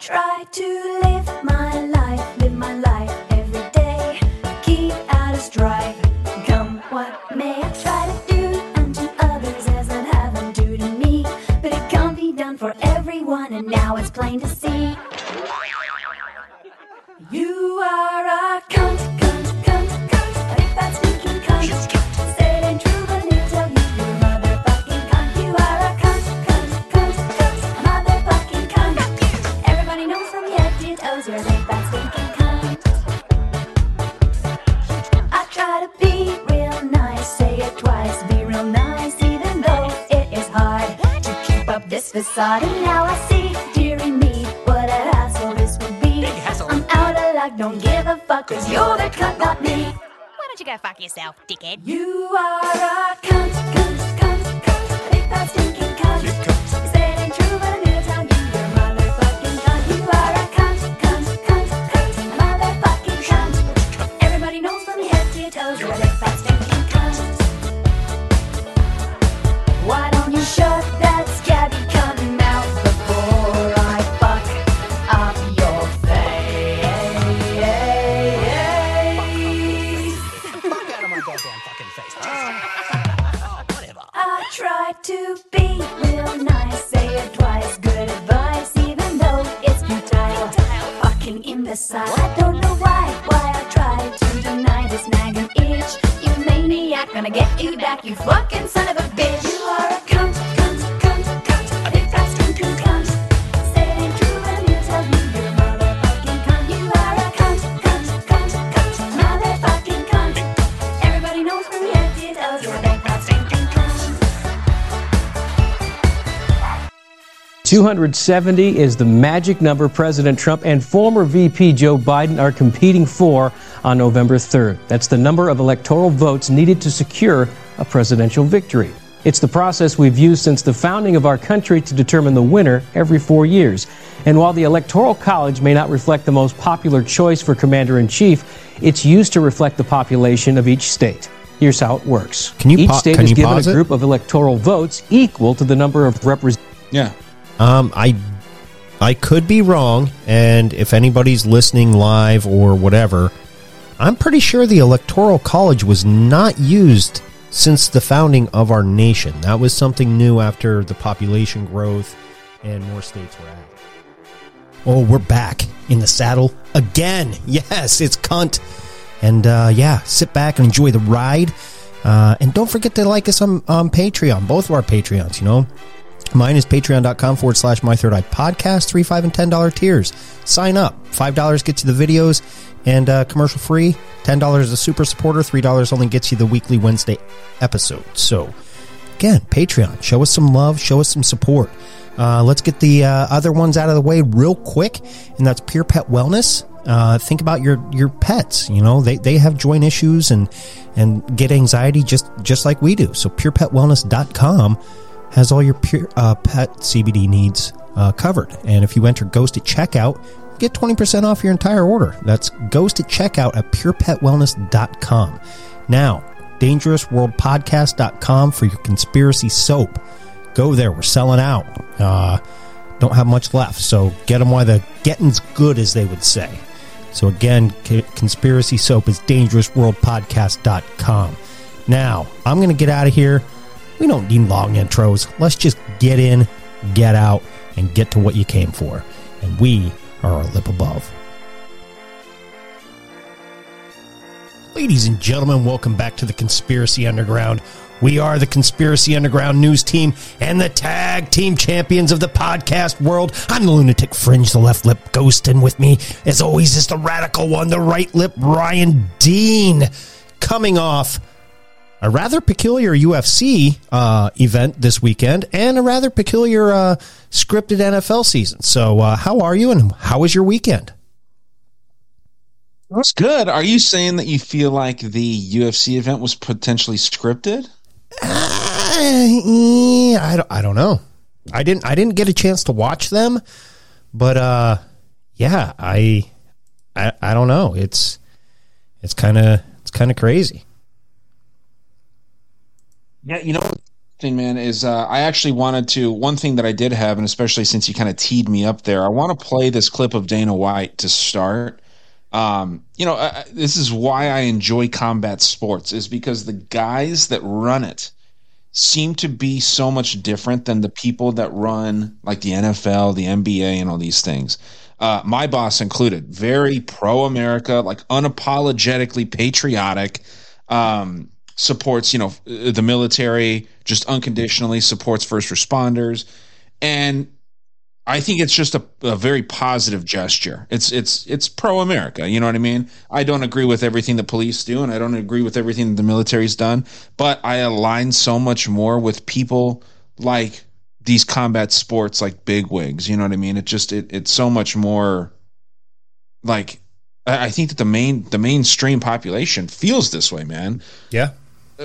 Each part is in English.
try to live yourself, dickhead? You 270 is the magic number President Trump and former VP Joe Biden are competing for on November 3rd. That's the number of electoral votes needed to secure a presidential victory. It's the process we've used since the founding of our country to determine the winner every four years. And while the Electoral College may not reflect the most popular choice for commander in chief, it's used to reflect the population of each state. Here's how it works. Can you each pa- state can is you given a pause it? group of electoral votes equal to the number of representatives. Yeah. Um, I I could be wrong, and if anybody's listening live or whatever, I'm pretty sure the Electoral College was not used since the founding of our nation. That was something new after the population growth and more states were added. Oh, we're back in the saddle again. Yes, it's cunt. And uh, yeah, sit back and enjoy the ride. Uh, and don't forget to like us on, on Patreon, both of our Patreons, you know. Mine is patreon.com forward slash my third eye podcast, three, five, and ten dollar tiers. Sign up. Five dollars gets you the videos and uh, commercial free. Ten dollars a super supporter, three dollars only gets you the weekly Wednesday episode. So again, Patreon. Show us some love, show us some support. Uh, let's get the uh, other ones out of the way real quick, and that's Pure Pet Wellness. Uh, think about your your pets. You know they, they have joint issues and and get anxiety just just like we do. So purepetwellness.com has all your pure uh, pet CBD needs uh, covered. And if you enter Ghost at checkout, get 20% off your entire order. That's Ghost at checkout at purepetwellness.com. Now, dangerousworldpodcast.com for your conspiracy soap. Go there. We're selling out. Uh, don't have much left. So get them while the getting's good, as they would say. So again, c- conspiracy soap is dangerousworldpodcast.com. Now, I'm going to get out of here. We don't need long intros. Let's just get in, get out, and get to what you came for. And we are a lip above. Ladies and gentlemen, welcome back to the Conspiracy Underground. We are the Conspiracy Underground news team and the tag team champions of the podcast world. I'm the lunatic fringe, the left lip ghost, and with me, as always, is the radical one, the right lip Ryan Dean, coming off a rather peculiar UFC uh, event this weekend and a rather peculiar uh, scripted NFL season. So, uh, how are you, and how was your weekend? That's good. Are you saying that you feel like the UFC event was potentially scripted? Uh, I don't, I don't know. I didn't I didn't get a chance to watch them, but uh, yeah, I I, I don't know. It's it's kind of it's kind of crazy. Yeah, you know, thing, man, is uh, I actually wanted to. One thing that I did have, and especially since you kind of teed me up there, I want to play this clip of Dana White to start. Um, you know, this is why I enjoy combat sports, is because the guys that run it seem to be so much different than the people that run like the NFL, the NBA, and all these things. Uh, my boss included, very pro America, like unapologetically patriotic. Um, supports you know the military just unconditionally supports first responders. And i think it's just a, a very positive gesture. It's it's it's pro america you know what i mean? I don't agree with everything the police do and i don't agree with everything the military's done but i align so much more with people like these combat sports like big wigs you know what i mean? It just it, it's so much more like I think that the main the mainstream population feels this way, man. Yeah.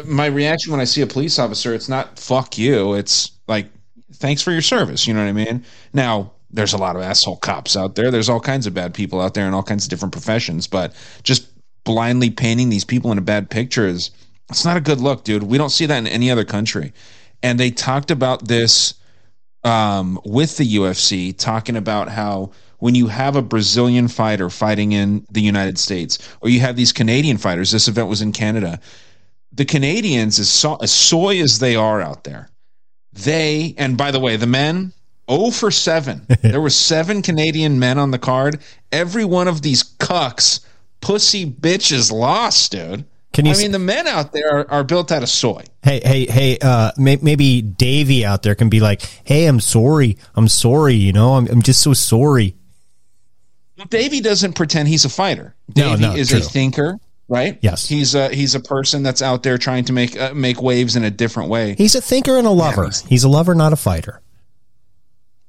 My reaction when I see a police officer, it's not fuck you. It's like, thanks for your service. You know what I mean? Now, there's a lot of asshole cops out there. There's all kinds of bad people out there in all kinds of different professions, but just blindly painting these people in a bad picture is, it's not a good look, dude. We don't see that in any other country. And they talked about this um, with the UFC, talking about how when you have a Brazilian fighter fighting in the United States, or you have these Canadian fighters, this event was in Canada, the Canadians, as, so, as soy as they are out there, they and by the way, the men 0 for 7. there were seven Canadian men on the card. Every one of these cucks, pussy bitches lost, dude. Can you I mean, the men out there are, are built out of soy. Hey, hey, hey, uh, may, maybe Davey out there can be like, hey, I'm sorry. I'm sorry. You know, I'm, I'm just so sorry. Davey doesn't pretend he's a fighter. No, no, is true. a thinker, right? Yes. he's a he's a person that's out there trying to make uh, make waves in a different way. He's a thinker and a lover. he's- he's a lover, not a fighter.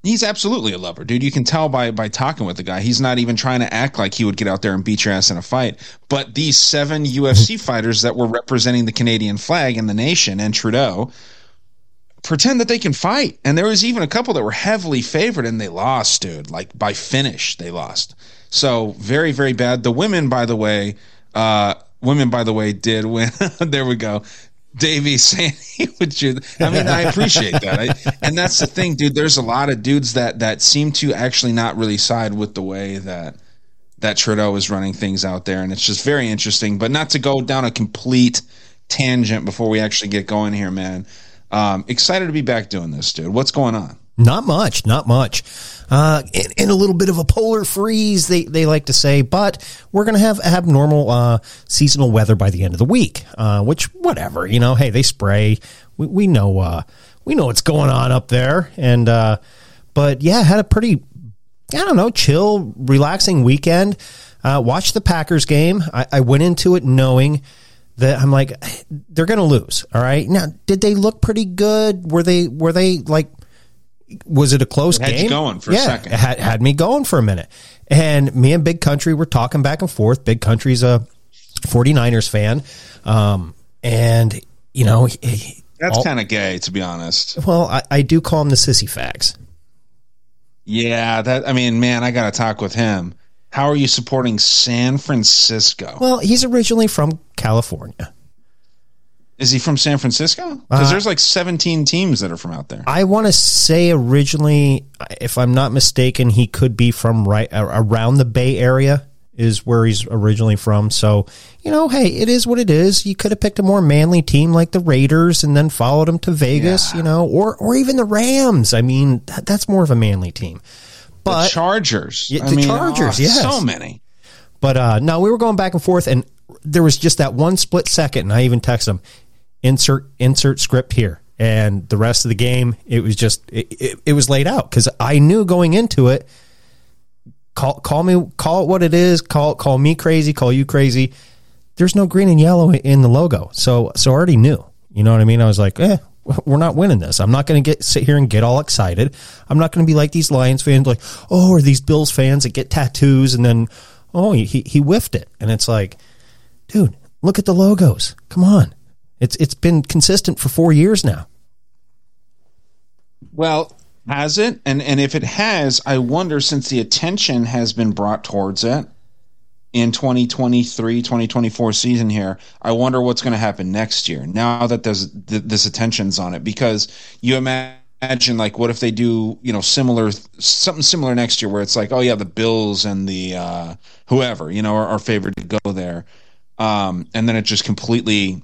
He's absolutely a lover, dude. You can tell by by talking with the guy. He's not even trying to act like he would get out there and beat your ass in a fight. But these seven UFC fighters that were representing the Canadian flag and the nation and Trudeau pretend that they can fight. And there was even a couple that were heavily favored and they lost, dude. Like by finish, they lost. So very, very bad. The women, by the way, uh, women, by the way, did win. there we go. Davey saying he would shoot. I mean, I appreciate that. I, and that's the thing, dude. There's a lot of dudes that that seem to actually not really side with the way that that Trudeau is running things out there, and it's just very interesting. But not to go down a complete tangent before we actually get going here, man. Um, excited to be back doing this, dude. What's going on? Not much, not much. Uh, in, in a little bit of a polar freeze, they, they like to say, but we're going to have abnormal, uh, seasonal weather by the end of the week, uh, which, whatever, you know, hey, they spray. We, we know, uh, we know what's going on up there. And, uh, but yeah, had a pretty, I don't know, chill, relaxing weekend. Watched the Packers game. I, I went into it knowing that I'm like, they're going to lose. All right. Now, did they look pretty good? Were they, were they like, was it a close It game? going for a second. Had, had me going for a minute. And me and Big Country were talking back and forth. Big Country's a 49ers fan. Um, and, you know, he- That's kind of gay, to be honest. well, I, I do call him the sissy fags. Yeah, that. I mean, man, I got to talk with him. How are you supporting San Francisco? Well, he's originally from California. Is he from San Francisco? Because there's like 17 teams that are from out there. I want to say originally, if I'm not mistaken, he could be from right around the Bay Area is where he's originally from. So, you know, hey, it is what it is. You could have picked a more manly team like the Raiders and then followed him to Vegas, Yeah. you know, or or even the Rams. I mean, that, that's more of a manly team. But the Chargers. Yeah, I the mean, Chargers, oh, yes. So many. But uh, no, we were going back and forth, and there was just that one split second, and I even texted him, "Insert insert script here." And the rest of the game, it was just it, it, it was laid out because I knew going into it. Call call me call it what it is. Call call me crazy. Call you crazy. There's no green and yellow in the logo, so so I already knew. You know what I mean? I was like, eh, we're not winning this. I'm not going to get sit here and get all excited. I'm not going to be like these Lions fans, like, oh, or these Bills fans that get tattoos and then, oh, he he whiffed it, and it's like, dude, look at the logos. Come on, it's it's been consistent for four years now. Well, has it? And and if it has, I wonder since the attention has been brought towards it, in 2023 2024 season here i wonder what's going to happen next year now that there's th- this attention's on it because you imagine like what if they do you know similar something similar next year where it's like oh yeah the bills and the uh whoever you know are, are favored to go there um and then it just completely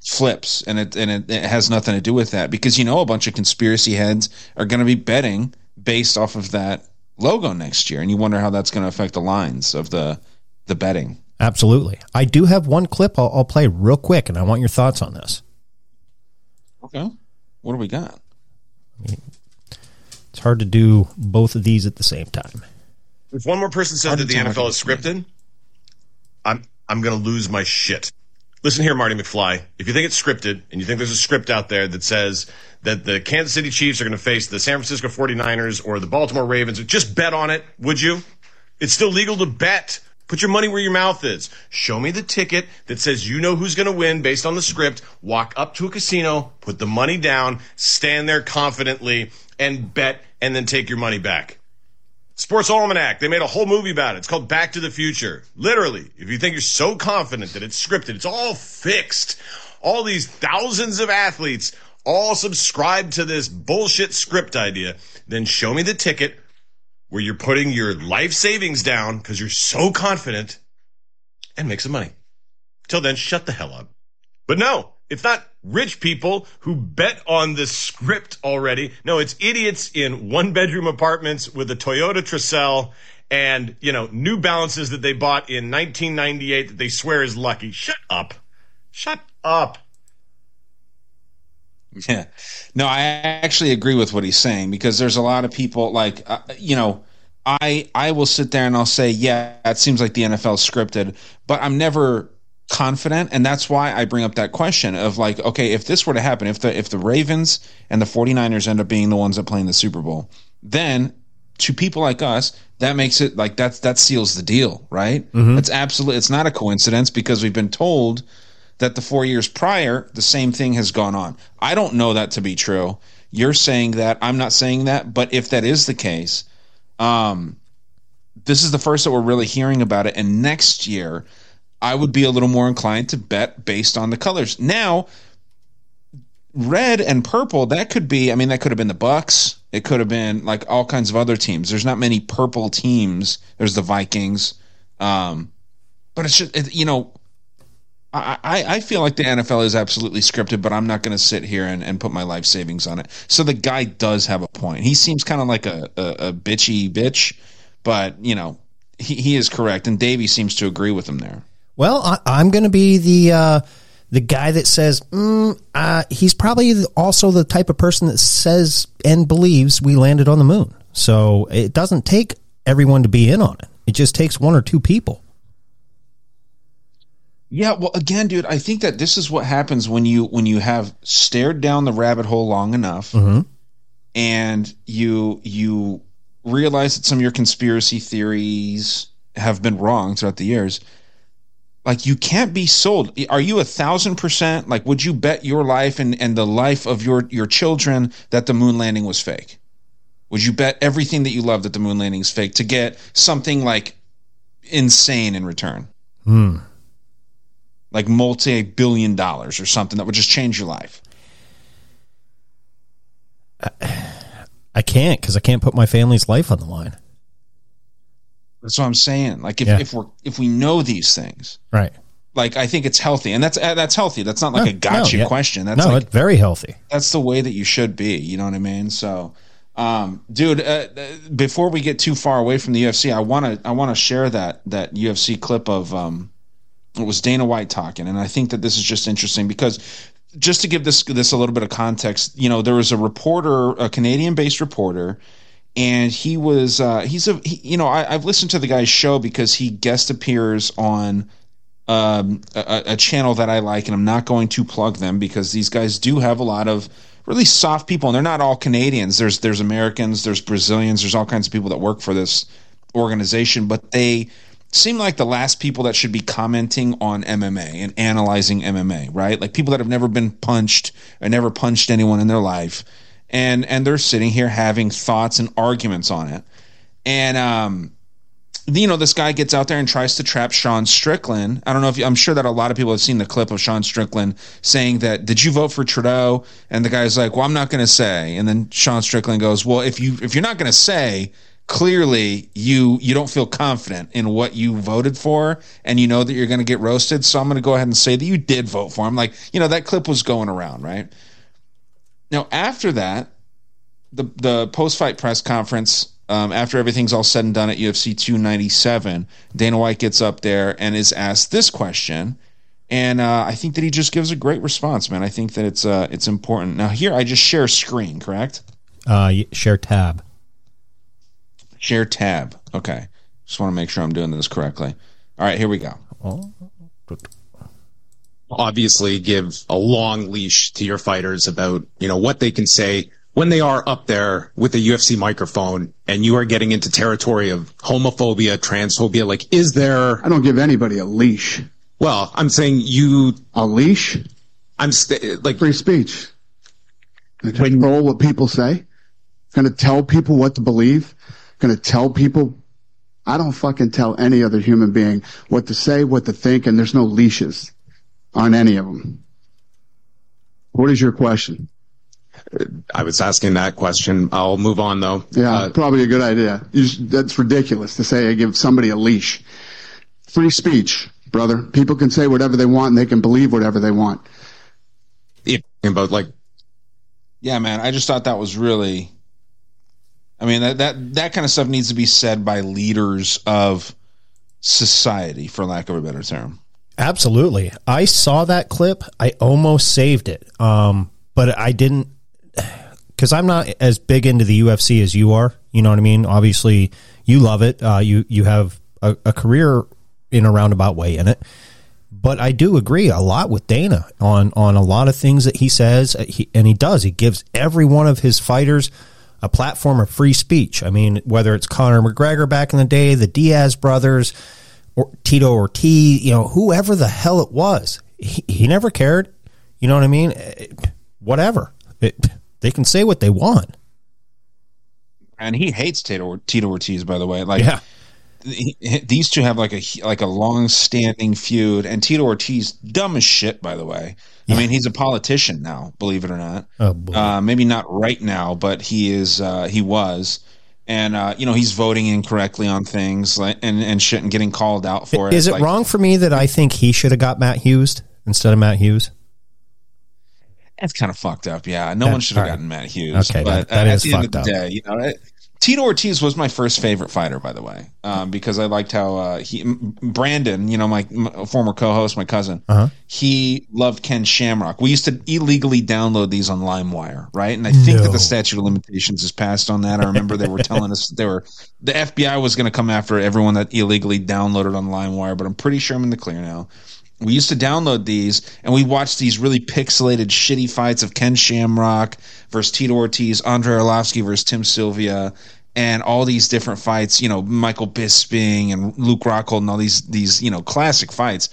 flips and it and it, it has nothing to do with that because you know a bunch of conspiracy heads are going to be betting based off of that logo next year and you wonder how that's going to affect the lines of the the betting Absolutely. I do have one clip I'll, I'll play real quick, and I want your thoughts on this. okay what do we got It's hard to do both of these at the same time. If one more person says that the NFL what is it is. scripted, I'm I'm gonna lose my shit. Listen here, Marty McFly. If you think it's scripted and you think there's a script out there that says that the Kansas City Chiefs are going to face the San Francisco 49ers or the Baltimore Ravens, just bet on it, would you? It's still legal to bet. Put your money where your mouth is. Show me the ticket that says you know who's going to win based on the script. Walk up to a casino, put the money down, stand there confidently, and bet, and then take your money back. Sports Almanac. They made a whole movie about it. It's called Back to the Future. Literally, if you think you're so confident that it's scripted, it's all fixed. All these thousands of athletes all subscribe to this bullshit script idea. Then show me the ticket where you're putting your life savings down because you're so confident and make some money. Till then, shut the hell up. But no, it's not rich people who bet on the script already. No, it's idiots in one bedroom apartments with a Toyota Tercel and, you know, New Balances that they bought in 1998 that they swear is lucky. Shut up. Shut up. Yeah. No, I actually agree with what he's saying because there's a lot of people like uh, you know, I I will sit there and I'll say, yeah, it seems like the NFL scripted, but I'm never confident and that's why I bring up that question of like, okay, if this were to happen, if the if the Ravens and the 49ers end up being the ones that play in the Super Bowl, then to people like us, that makes it like that's that seals the deal, right? It's absolutely it's not a coincidence because we've been told that the four years prior, the same thing has gone on. I don't know that to be true. You're saying that. I'm not saying that. But if that is the case, um, this is the first that we're really hearing about it. And next year, I would be a little more inclined to bet based on the colors. Now, red and purple, that could be, I mean, that could have been the Bucks. It could have been like all kinds of other teams. There's not many purple teams. There's the Vikings. Um, but it's just, it, you know, I, I feel like the NFL is absolutely scripted, but I'm not going to sit here and, and put my life savings on it. So the guy does have a point. He seems kind of like a, a, a bitchy bitch, but you know he, he is correct, and Davey seems to agree with him there. Well, I, I'm going to be the uh, the guy that says mm, uh, he's probably also the type of person that says and believes we landed on the moon. So it doesn't take everyone to be in on it. It just takes one or two people. Yeah, well, again, dude, I think that this is what happens when you when you have stared down the rabbit hole long enough, and you you realize that some of your conspiracy theories have been wrong throughout the years. Like you can't be sold. Are you a thousand percent? Like, would you bet your life and and the life of your your children that the moon landing was fake? Would you bet everything that you love that the moon landing is fake to get something like insane in return? hmm. like multi-billion dollars or something that would just change your life. I can't because I can't put my family's life on the line. That's what I'm saying. Like if, Yeah. if we're if we know these things, Right. like I think it's healthy, and that's uh, that's healthy. That's not like a gotcha yeah. question. That's no, like it's very healthy. that's the way that you should be. You know what I mean? So, um, dude, uh, uh, before we get too far away from the UFC, I want to I want to share that that UFC clip of um, it was Dana White talking, and I think that this is just interesting because just to give this this a little bit of context, you know, there was a reporter, a Canadian based reporter. And he was, uh, he's a, he, you know, I, I've listened to the guy's show because he guest appears on um, a, a channel that I like, and I'm not going to plug them because these guys do have a lot of really soft people, and they're not all Canadians. There's there's Americans, there's Brazilians, there's all kinds of people that work for this organization, but they seem like the last people that should be commenting on MMA and analyzing MMA, right? Like people that have never been punched or never punched anyone in their life, and and they're sitting here having thoughts and arguments on it, and um you know, this guy gets out there and tries to trap Sean Strickland. I don't know if you, I'm sure that a lot of people have seen the clip of Sean Strickland saying that, "Did you vote for Trudeau?" And the guy's like, "Well, I'm not going to say." And then Sean Strickland goes, "Well, if you if you're not going to say." Clearly, you you don't feel confident in what you voted for, and you know that you're going to get roasted. So I'm going to go ahead and say that you did vote for him. Like you know that clip was going around, right? Now after that, the the post fight press conference um, after everything's all said and done at UFC 297, Dana White gets up there and is asked this question, and uh, I think that he just gives a great response, man. I think that it's uh, it's important. Now here, I just share screen, correct? Uh, share tab. Share tab. Okay, just want to make sure I'm doing this correctly. All right, here we go. Obviously give a long leash to your fighters about, you know, what they can say when they are up there with the UFC microphone and you are getting into territory of homophobia, transphobia. Like, is there, I don't give anybody a leash. well, I'm saying you, A leash? I'm st- like, Free speech. Gonna control what people say. Gonna tell people what to believe. Gonna tell people. I don't fucking tell any other human being what to say, what to think, and there's no leashes on any of them. What is your question? I was asking that question. I'll move on though. Yeah, Uh, probably a good idea. You just, that's ridiculous to say I give somebody a leash. Free speech, brother. People can say whatever they want and they can believe whatever they want. if- about like, Yeah, man. I just thought that was really. I mean that that that kind of stuff needs to be said by leaders of society, for lack of a better term. Absolutely. I saw that clip. I almost saved it. Um, but I didn't because I'm not as big into the UFC as you are. You know what I mean? Obviously, you love it. Uh, you you have a, a career in a roundabout way in it. But I do agree a lot with Dana on on a lot of things that he says, uh, he, and he does. He gives every one of his fighters a platform of free speech. I mean, whether it's Conor McGregor back in the day, the Diaz brothers, or Tito Ortiz, you know, whoever the hell it was, he, he never cared. You know what I mean? Eh, Whatever. It, they can say what they want. And he hates Tito, Tito Ortiz, by the way. Like, Yeah. he- these two have like a like a long standing feud, and Tito Ortiz dumb as shit. By the way, I mean he's a politician now, believe it or not. Oh. Uh, maybe not right now, but he is. Uh, he was, and uh, you know he's voting incorrectly on things like and and shit, and getting called out for it. Is it Like, wrong for me that I think he should have got Matt Hughes instead of Matt Hughes? That's kind of fucked up. Yeah, no Yeah, one should have right. gotten Matt Hughes. Okay, but that- that uh, is at the end of fucked the up. day, you know, it, Tito Ortiz was my first favorite fighter, by the way, um, because I liked how uh, he Brandon, you know, my, my former co-host, my cousin, Uh-huh. he loved Ken Shamrock. We used to illegally download these on LimeWire, right? And I think that the statute of limitations is passed on that. I remember they were telling us they were the FBI was going to come after everyone that illegally downloaded on LimeWire, but I'm pretty sure I'm in the clear now. We used to download these and we watched these really pixelated, shitty fights of Ken Shamrock versus Tito Ortiz, Andre Arlovski versus Tim Sylvia, and all these different fights. You know, Michael Bisping and Luke Rockhold and all these these you know classic fights.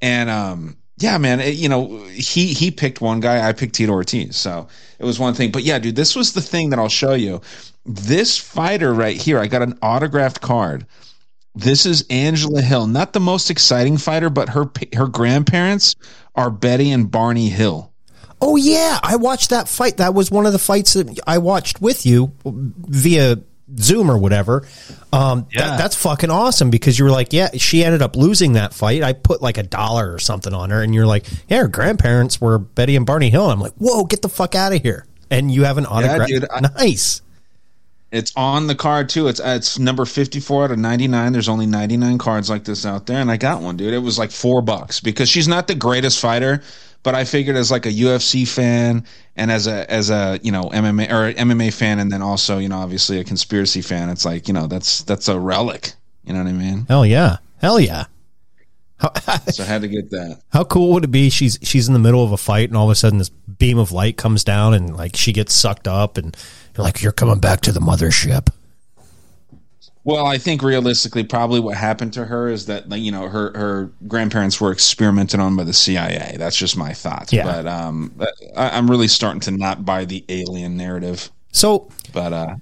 And um, yeah, man, it, you know he he picked one guy, I picked Tito Ortiz, so it was one thing. But yeah, dude, this was the thing that I'll show you. This fighter right here, I got an autographed card. This is Angela Hill, not the most exciting fighter, but her her grandparents are Betty and Barney Hill. Oh yeah, I watched that fight. That was one of the fights that I watched with you via Zoom or whatever. Um, that- that's fucking awesome because you were like, yeah, she ended up losing that fight. I put like a dollar or something on her, and you're like, yeah, her grandparents were Betty and Barney Hill. I'm like, whoa, get the fuck out of here! And you have an autograph. dude, I- nice. It's on the card too. It's uh, it's number fifty four out of ninety nine. There's only ninety nine cards like this out there, and I got one, dude. It was like four bucks because she's not the greatest fighter, but I figured as like a UFC fan and as a as a you know MMA or MMA fan, and then also you know obviously a conspiracy fan. It's like you know that's that's a relic. You know what I mean? Hell yeah, hell yeah. How, So I had to get that. how cool would it be? She's she's in the middle of a fight, and all of a sudden this beam of light comes down, and like she gets sucked up, and like, you're coming back to the mothership. Well, I think realistically, probably what happened to her is that you know her her grandparents were experimented on by the CIA. That's just my thought. Yeah. But um, I, I'm really starting to not buy the alien narrative. So But uh,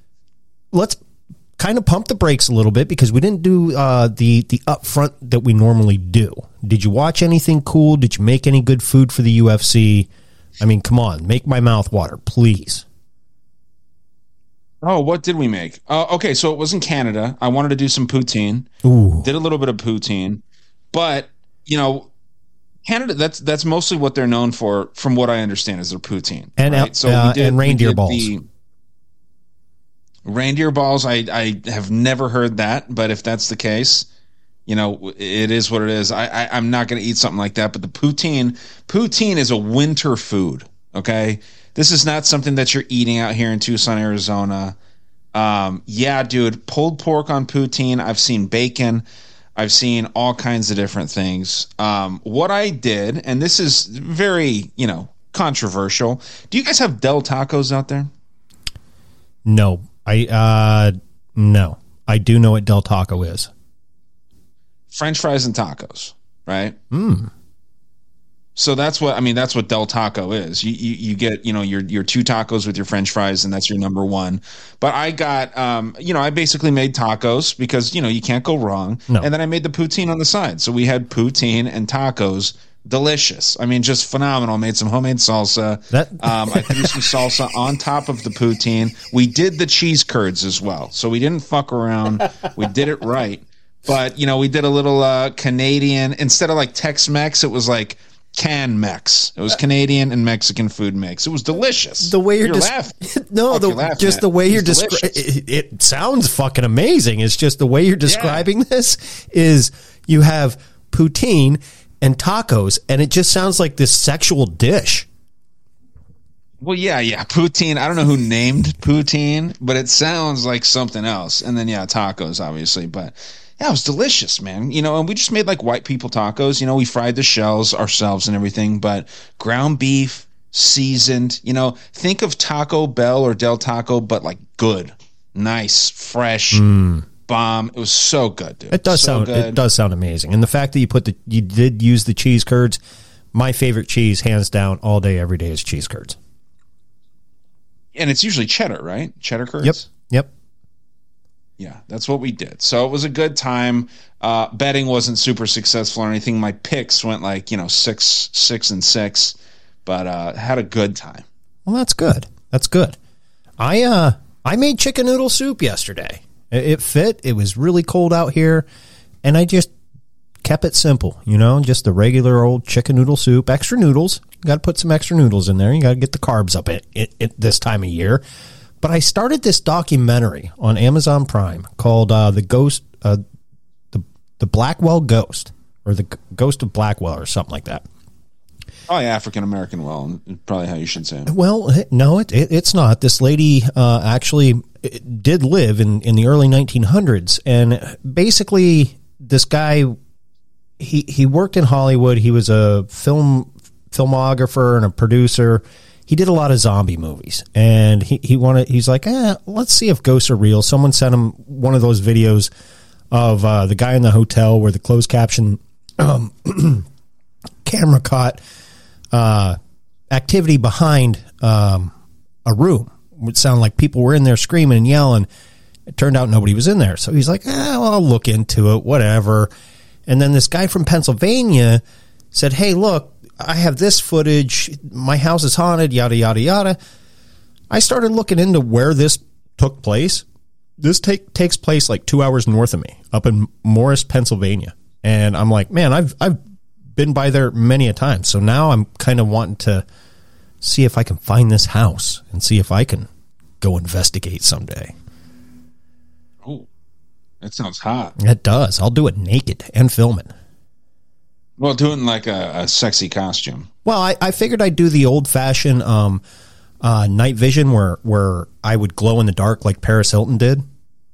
let's kind of pump the brakes a little bit because we didn't do uh, the the upfront that we normally do. Did you watch anything cool? Did you make any good food for the UFC? I mean, come on, make my mouth water, please. Oh, what did we make? Uh, okay, so it was in Canada. I wanted to do some poutine. Ooh, Did a little bit of poutine, but you know, Canada. That's that's mostly what they're known for, from what I understand, is their poutine. And, uh, uh, and we reindeer did balls. the- reindeer balls. I I have never heard that, but if that's the case, you know, it is what it is. I, I I'm not going to eat something like that. But the poutine, poutine is a winter food. Okay, this is not something that you're eating out here in Tucson, Arizona. Um, yeah, dude, pulled pork on poutine. I've seen bacon. I've seen all kinds of different things. Um, what I did, and this is very, you know, controversial. Do you guys have Del Tacos out there? no, I uh, no, I do know what Del Taco is. French fries and tacos, right? Mm. So that's what I mean. That's what Del Taco is. You, you you get you know your your two tacos with your French fries, and that's your number one. But I got um you know I basically made tacos because you know you can't go wrong. No. And then I made the poutine on the side. So we had poutine and tacos. Delicious. I mean, just phenomenal. Made some homemade salsa. That- um, I threw some salsa on top of the poutine. We did the cheese curds as well. So we didn't fuck around. We did it right. But you know, we did a little uh, Canadian instead of like Tex Mex. It was like Can Mex. It was Canadian and Mexican food mix. It was delicious. The way you're, you're no, the, you're just the it. way you're describing it, it sounds fucking amazing. It's just the way you're describing this is you have poutine and tacos, and it just sounds like this sexual dish. Well, yeah, yeah, poutine. I don't know who named poutine, but it sounds like something else. And then yeah, tacos, obviously. But yeah, it was delicious, man. You know, and we just made like white people tacos. You know, we fried the shells ourselves and everything, but ground beef, seasoned. You know, think of Taco Bell or Del Taco, but like good, nice, fresh, hmm. bomb. It was so good, dude. It does So sound good. it does sound amazing, and the fact that you put the you did use the cheese curds. My favorite cheese, hands down, all day, every day, is cheese curds. and it's usually cheddar, right? Cheddar curds. Yep, yep. Yeah, that's what we did. So it was a good time. Uh, betting wasn't super successful or anything. My picks went like you know six, six, and six, but uh, had a good time. Well, that's good. That's good. I uh I made chicken noodle soup yesterday. It, it fit. It was really cold out here, and I just kept it simple. You know, just the regular old chicken noodle soup. Extra noodles. Got to put some extra noodles in there. You got to get the carbs up at, at this time of year. But I started this documentary on Amazon Prime called uh, "The Ghost," uh, the the Blackwell Ghost, or the Ghost of Blackwell, or something like that. Probably African American. Well, probably how you should say it. Well, eh, no, it, it, it's not. This lady uh, actually eh, did live in, in the early 1900s, and basically, this guy he he worked in Hollywood. He was a film filmographer and a producer. He did a lot of zombie movies, and he, he wanted. He's like, eh, let's see if ghosts are real. Someone sent him one of those videos of uh, the guy in the hotel where the closed caption um, camera caught uh, activity behind um, a room. It would sound like people were in there screaming and yelling. It turned out nobody was in there. So he's like, eh, well, I'll look into it, whatever. And then this guy from Pennsylvania said, hey, look, I have this footage. My house is haunted, yada, yada, yada. I started looking into where this took place. This take, takes place like two hours north of me, up in Morris, Pennsylvania. And I'm like, man, I've I've been by there many a time. So now I'm kind of wanting to see if I can find this house and see if I can go investigate someday. Oh, that sounds hot. It does. I'll do it naked and film it. Well, do it in like a, a sexy costume. Well, I, I figured I'd do the old fashioned um, uh, night vision where where I would glow in the dark like Paris Hilton did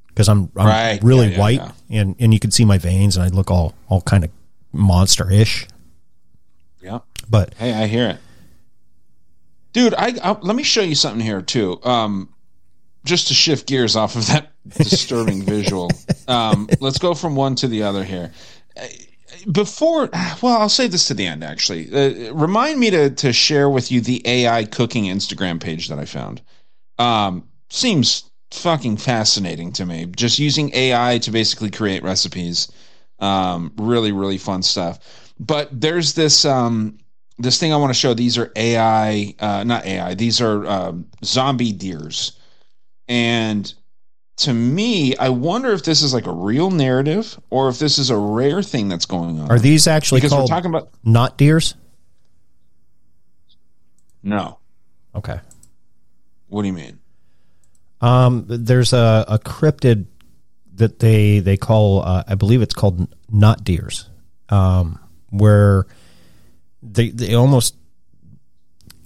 because I'm, I'm Right. really Yeah, yeah, white yeah. and and you could see my veins and I look all all kind of monster ish. Yeah. But Hey, I hear it, dude. I, I let me show you something here too. Um, just to shift gears off of that disturbing visual. Um, let's go from one to the other here. Before, well, I'll say this to the end. Actually, uh, remind me to to share with you the AI cooking Instagram page that I found. Um, seems fucking fascinating to me. Just using AI to basically create recipes. Um, really, really fun stuff. But there's this um, this thing I want to show. These are AI, uh, not AI. These are um, zombie deers, and to me, I wonder if this is like a real narrative or if this is a rare thing that's going on. Are these actually because called we're talking about not deers? no? Okay. What do you mean? Um, there's a, a cryptid that they they call uh, I believe it's called not deers, um, where they they almost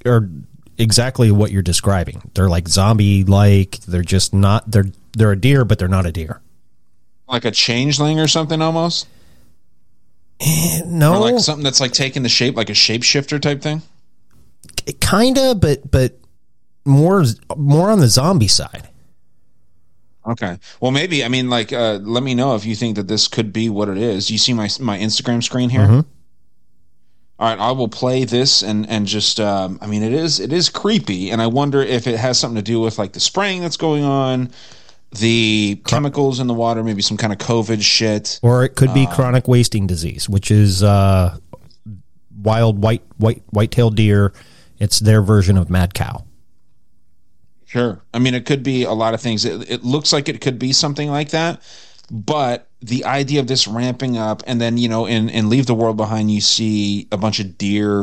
are exactly what you're describing. They're like zombie like. They're just not. They're they're a deer, but they're not a deer. Like a changeling or something almost? No, Or like something that's like taking the shape like a shapeshifter type thing? kinda, but but more more on the zombie side. Okay. Well, maybe. I mean, like, uh, let me know if you think that this could be what it is. You see my my Instagram screen here. Mhm. All right, I will play this and and just. Um, I mean, it is it is creepy, and I wonder if it has something to do with like the spraying that's going on, the chemicals in the water, maybe some kind of COVID shit. Or it could be chronic wasting disease, which is uh, wild white white white-tailed deer. It's their version of mad cow. Sure. I mean, it could be a lot of things. It, it looks like it could be something like that, but the idea of this ramping up, and then you know, in in Leave the World Behind, you see a bunch of deer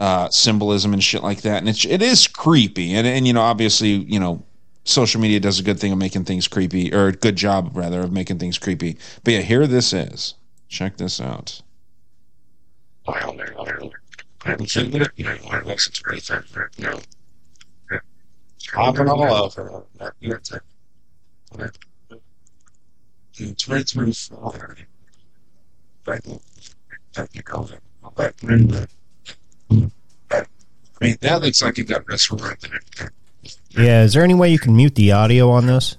uh, symbolism and shit like that, and it's it is creepy, and and you know, obviously, you know, social media does a good thing of making things creepy, or a good job rather of making things creepy. But yeah, here this is. Check this out. Hopping all over. I mean, that looks like you got there. Yeah, is there any way you can mute the audio on this?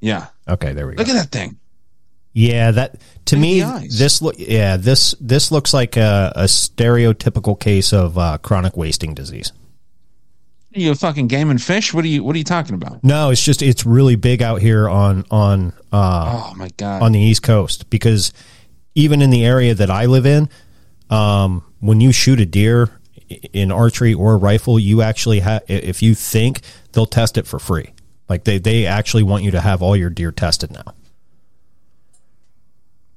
Yeah. Okay, there we go. Look at that thing. Yeah, that to Look me this look yeah this this looks like a, a stereotypical case of uh, chronic wasting disease. You a fucking game and fish? What are you What are you talking about? No, it's just it's really big out here on on uh, Oh my god. on the East Coast because even in the area that I live in, um, when you shoot a deer in archery or rifle, you actually have if you think they'll test it for free. Like they they actually want you to have all your deer tested now.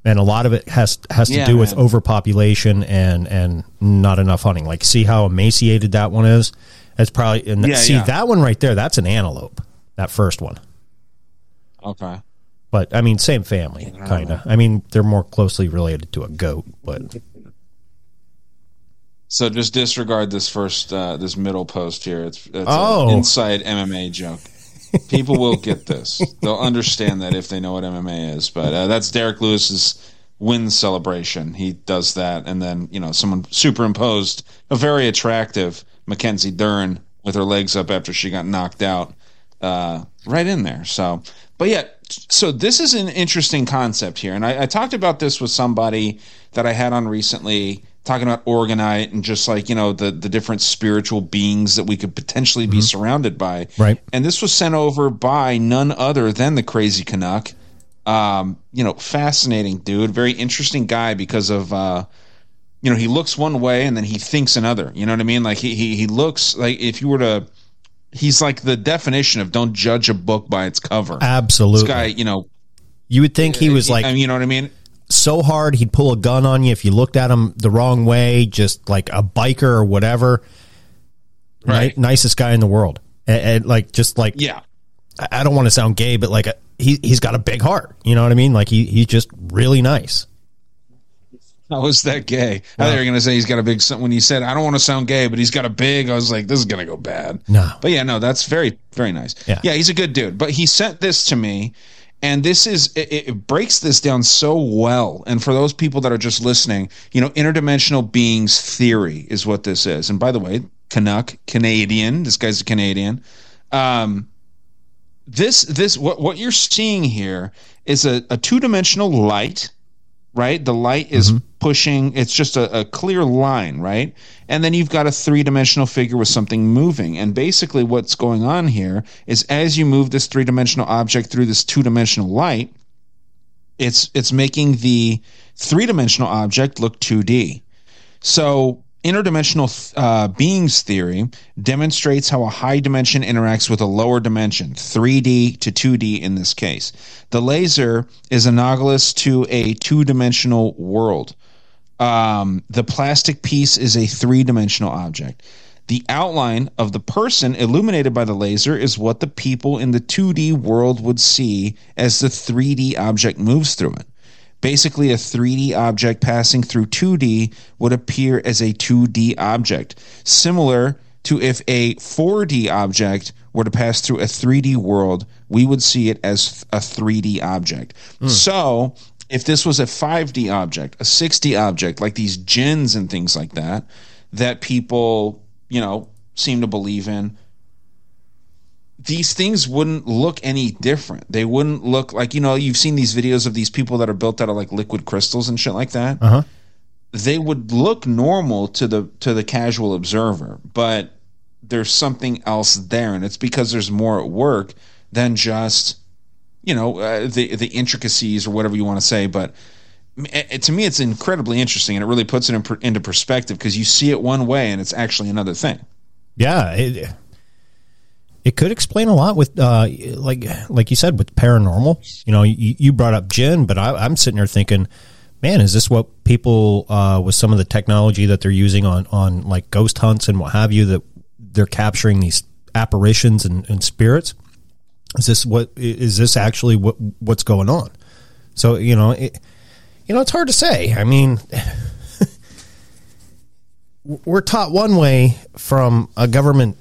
And a lot of it has has to Yeah, do with man. overpopulation and and not enough hunting. Like see how emaciated that one is. That's probably and Yeah, see yeah. that one right there. That's an antelope. That first one. Okay. But I mean, same family, kind of. I mean, they're more closely related to a goat, but So just disregard this first, uh, this middle post here. It's, it's Oh. an inside MMA joke. People will get this. They'll understand that if they know what MMA is. But uh, that's Derrick Lewis's win celebration. He does that, and then you know someone superimposed a very attractive Mackenzie Dern with her legs up after she got knocked out, uh, right in there. So, but yeah, so this is an interesting concept here, and I, I talked about this with somebody that I had on recently, talking about orgonite and just like you know the the different spiritual beings that we could potentially be surrounded by. Right. And this was sent over by none other than the Crazy Canuck. Um, you know, fascinating dude, very interesting guy because of uh, you know, he looks one way and then he thinks another. You know what I mean? Like he he he looks like if you were to he's like the definition of don't judge a book by its cover. absolutely. This guy, you know, you would think he was like you know what I mean? so hard he'd pull a gun on you if you looked at him the wrong way, just like a biker or whatever. Right. Ni- nicest guy in the world, and, and like just like Yeah. I I don't want to sound gay, but like a, he he's got a big heart. You know what I mean? Like he he's just really nice. How was that gay? I thought you were gonna say he's got a big. When you said I don't want to sound gay, but he's got a big, I was like, this is gonna go bad. No. but yeah, no, that's very very nice. Yeah. yeah, he's a good dude. But he sent this to me, and this is it, it breaks this down so well. And for those people that are just listening, you know, interdimensional beings theory is what this is. And by the way, Canuck, Canadian. This guy's a Canadian. Um, this this what what you're seeing here is a, a two dimensional light right? The light is mm-hmm. pushing, it's just a, a clear line, right? And then you've got a three dimensional figure with something moving. And basically, what's going on here is as you move this three dimensional object through this two dimensional light, it's it's making the three dimensional object look 2D. So interdimensional uh, beings theory demonstrates how a high dimension interacts with a lower dimension, 3D to 2D in this case. The laser is analogous to a two dimensional world. Um, the plastic piece is a three dimensional object. The outline of the person illuminated by the laser is what the people in the 2D world would see as the 3D object moves through it. Basically, a 3D object passing through 2D would appear as a 2D object, similar to if a 4D object were to pass through a 3D world, we would see it as a 3D object. Hmm. So, if this was a 5D object, a 6D object, like these jinns and things like that, that people, you know, seem to believe in, these things wouldn't look any different. They wouldn't look like, you know, you've seen these videos of these people that are built out of like liquid crystals and shit like that. Uh-huh. They would look normal to the to the casual observer, but there's something else there and it's because there's more at work than just you know uh, the the intricacies or whatever you want to say, but eh, to me it's incredibly interesting and it really puts it in, into perspective because you see it one way and it's actually another thing. Yeah, it, it could explain a lot with uh, like like you said with paranormal. You know, you, you brought up Jinn, but I, I'm sitting there thinking, man, is this what people uh, with some of the technology that they're using on on like ghost hunts and what have you that they're capturing these apparitions and, and spirits? Is this what is this actually what what's going on? So you know, it, you know, it's hard to say. I mean. we're taught one way from a government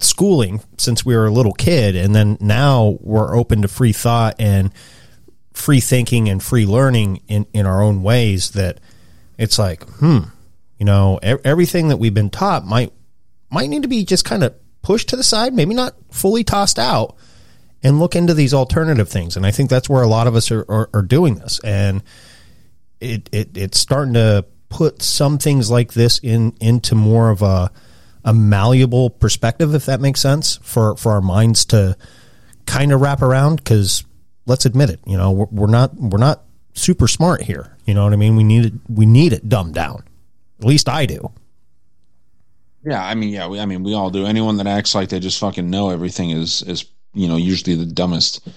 schooling since we were a little kid and then now we're open to free thought and free thinking and free learning in, in our own ways that it's like hmm you know everything that we've been taught might might need to be just kind of pushed to the side maybe not fully tossed out and look into these alternative things. And i think that's where a lot of us are, are, are doing this. And it, it it's starting to put some things like this in into more of a a malleable perspective, if that makes sense, for for our minds to kind of wrap around. Because let's admit it, you know, we're, we're not we're not super smart here. You know what I mean? We need it we need it dumbed down. At least I do. Yeah, I mean, yeah, we, I mean, we all do. Anyone that acts like they just fucking know everything is is you know usually the dumbest.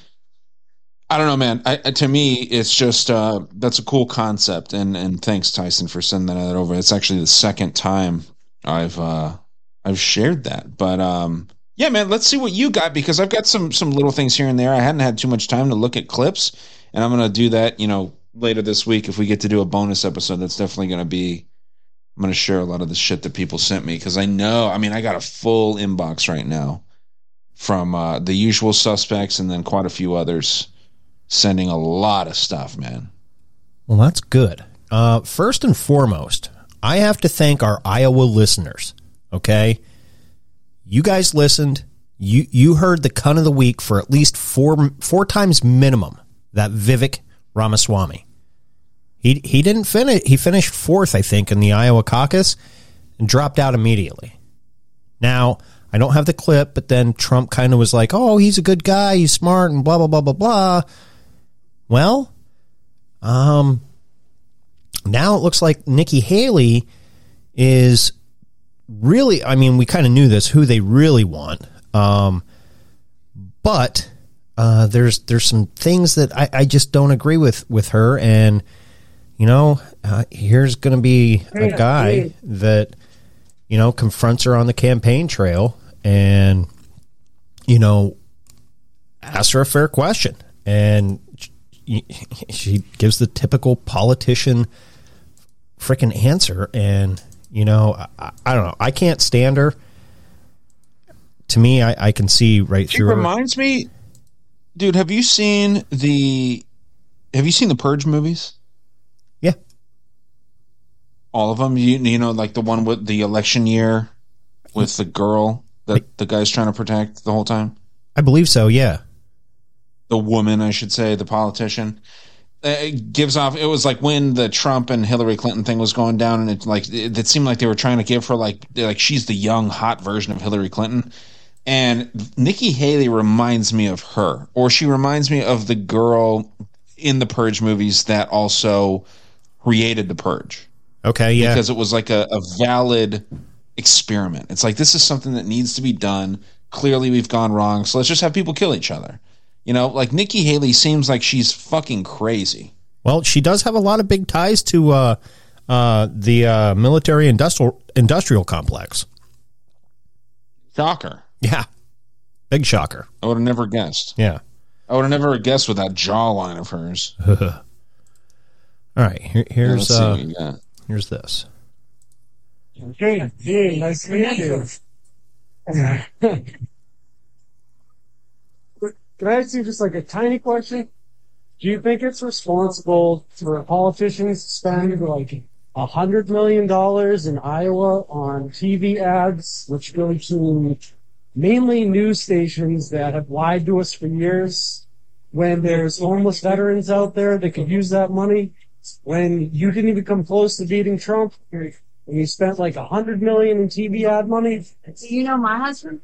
I don't know, man. I, to me, it's just uh, that's a cool concept, and and thanks Tyson for sending that over. It's actually the second time I've uh, I've shared that, but um, yeah, man. Let's see what you got because I've got some some little things here and there. I hadn't had too much time to look at clips, and I'm gonna do that. You know, later this week if we get to do a bonus episode. That's definitely gonna be. I'm gonna share a lot of the shit that people sent me because I know. I mean, I got a full inbox right now from uh, the usual suspects and then quite a few others sending a lot of stuff, man. Well, that's good. Uh, first and foremost, I have to thank our Iowa listeners. Okay, you guys listened. You you heard the cunt of the week for at least four four times minimum. That Vivek Ramaswamy. He he didn't finish. He finished fourth, I think, in the Iowa caucus, and dropped out immediately. Now I don't have the clip, but then Trump kind of was like, "Oh, he's a good guy. He's smart," and blah blah blah blah blah. Well, um, now it looks like Nikki Haley is really. I mean, we kind of knew this who they really want, um, but uh, there's there's some things that I, I just don't agree with with her, and you know, uh, here's going to be a guy that you know confronts her on the campaign trail, and you know, asks her a fair question, and she gives the typical politician freaking answer. And you know I, I don't know i can't stand her to me i, I can see right It through her. It reminds me, dude. Have you seen the? Have you seen the Purge movies? Yeah. All of them. You you know like the one with the election year with the girl that the guy's trying to protect the whole time. i believe so yeah The woman, I should say, the politician. It gives off. It was like when the Trump and Hillary Clinton thing was going down, and it like it, it seemed like they were trying to give her like like she's the young hot version of Hillary Clinton. And Nikki Haley reminds me of her, or she reminds me of the girl in the Purge movies that also created the Purge Okay, yeah. because it was like a, a valid experiment. It's like this is something that needs to be done. Clearly, we've gone wrong, so let's just have people kill each other. You know, like Nikki Haley seems like she's fucking crazy. Well, she does have a lot of big ties to uh, uh, the uh, military industrial industrial complex. Shocker. Yeah, big shocker. I would have never guessed. Yeah. I would have never guessed with that jawline of hers. All right, here, here's let's uh, what you got. here's this. Okay, hey, nice to meet you. Can I ask you just like a tiny question? Do you think it's responsible for politicians to spend like a hundred million dollars in Iowa on TV ads, which go to mainly news stations that have lied to us for years, when there's homeless veterans out there that could use that money, when you didn't even come close to beating Trump, and you spent like a hundred million in TV ad money? Do you know my husband?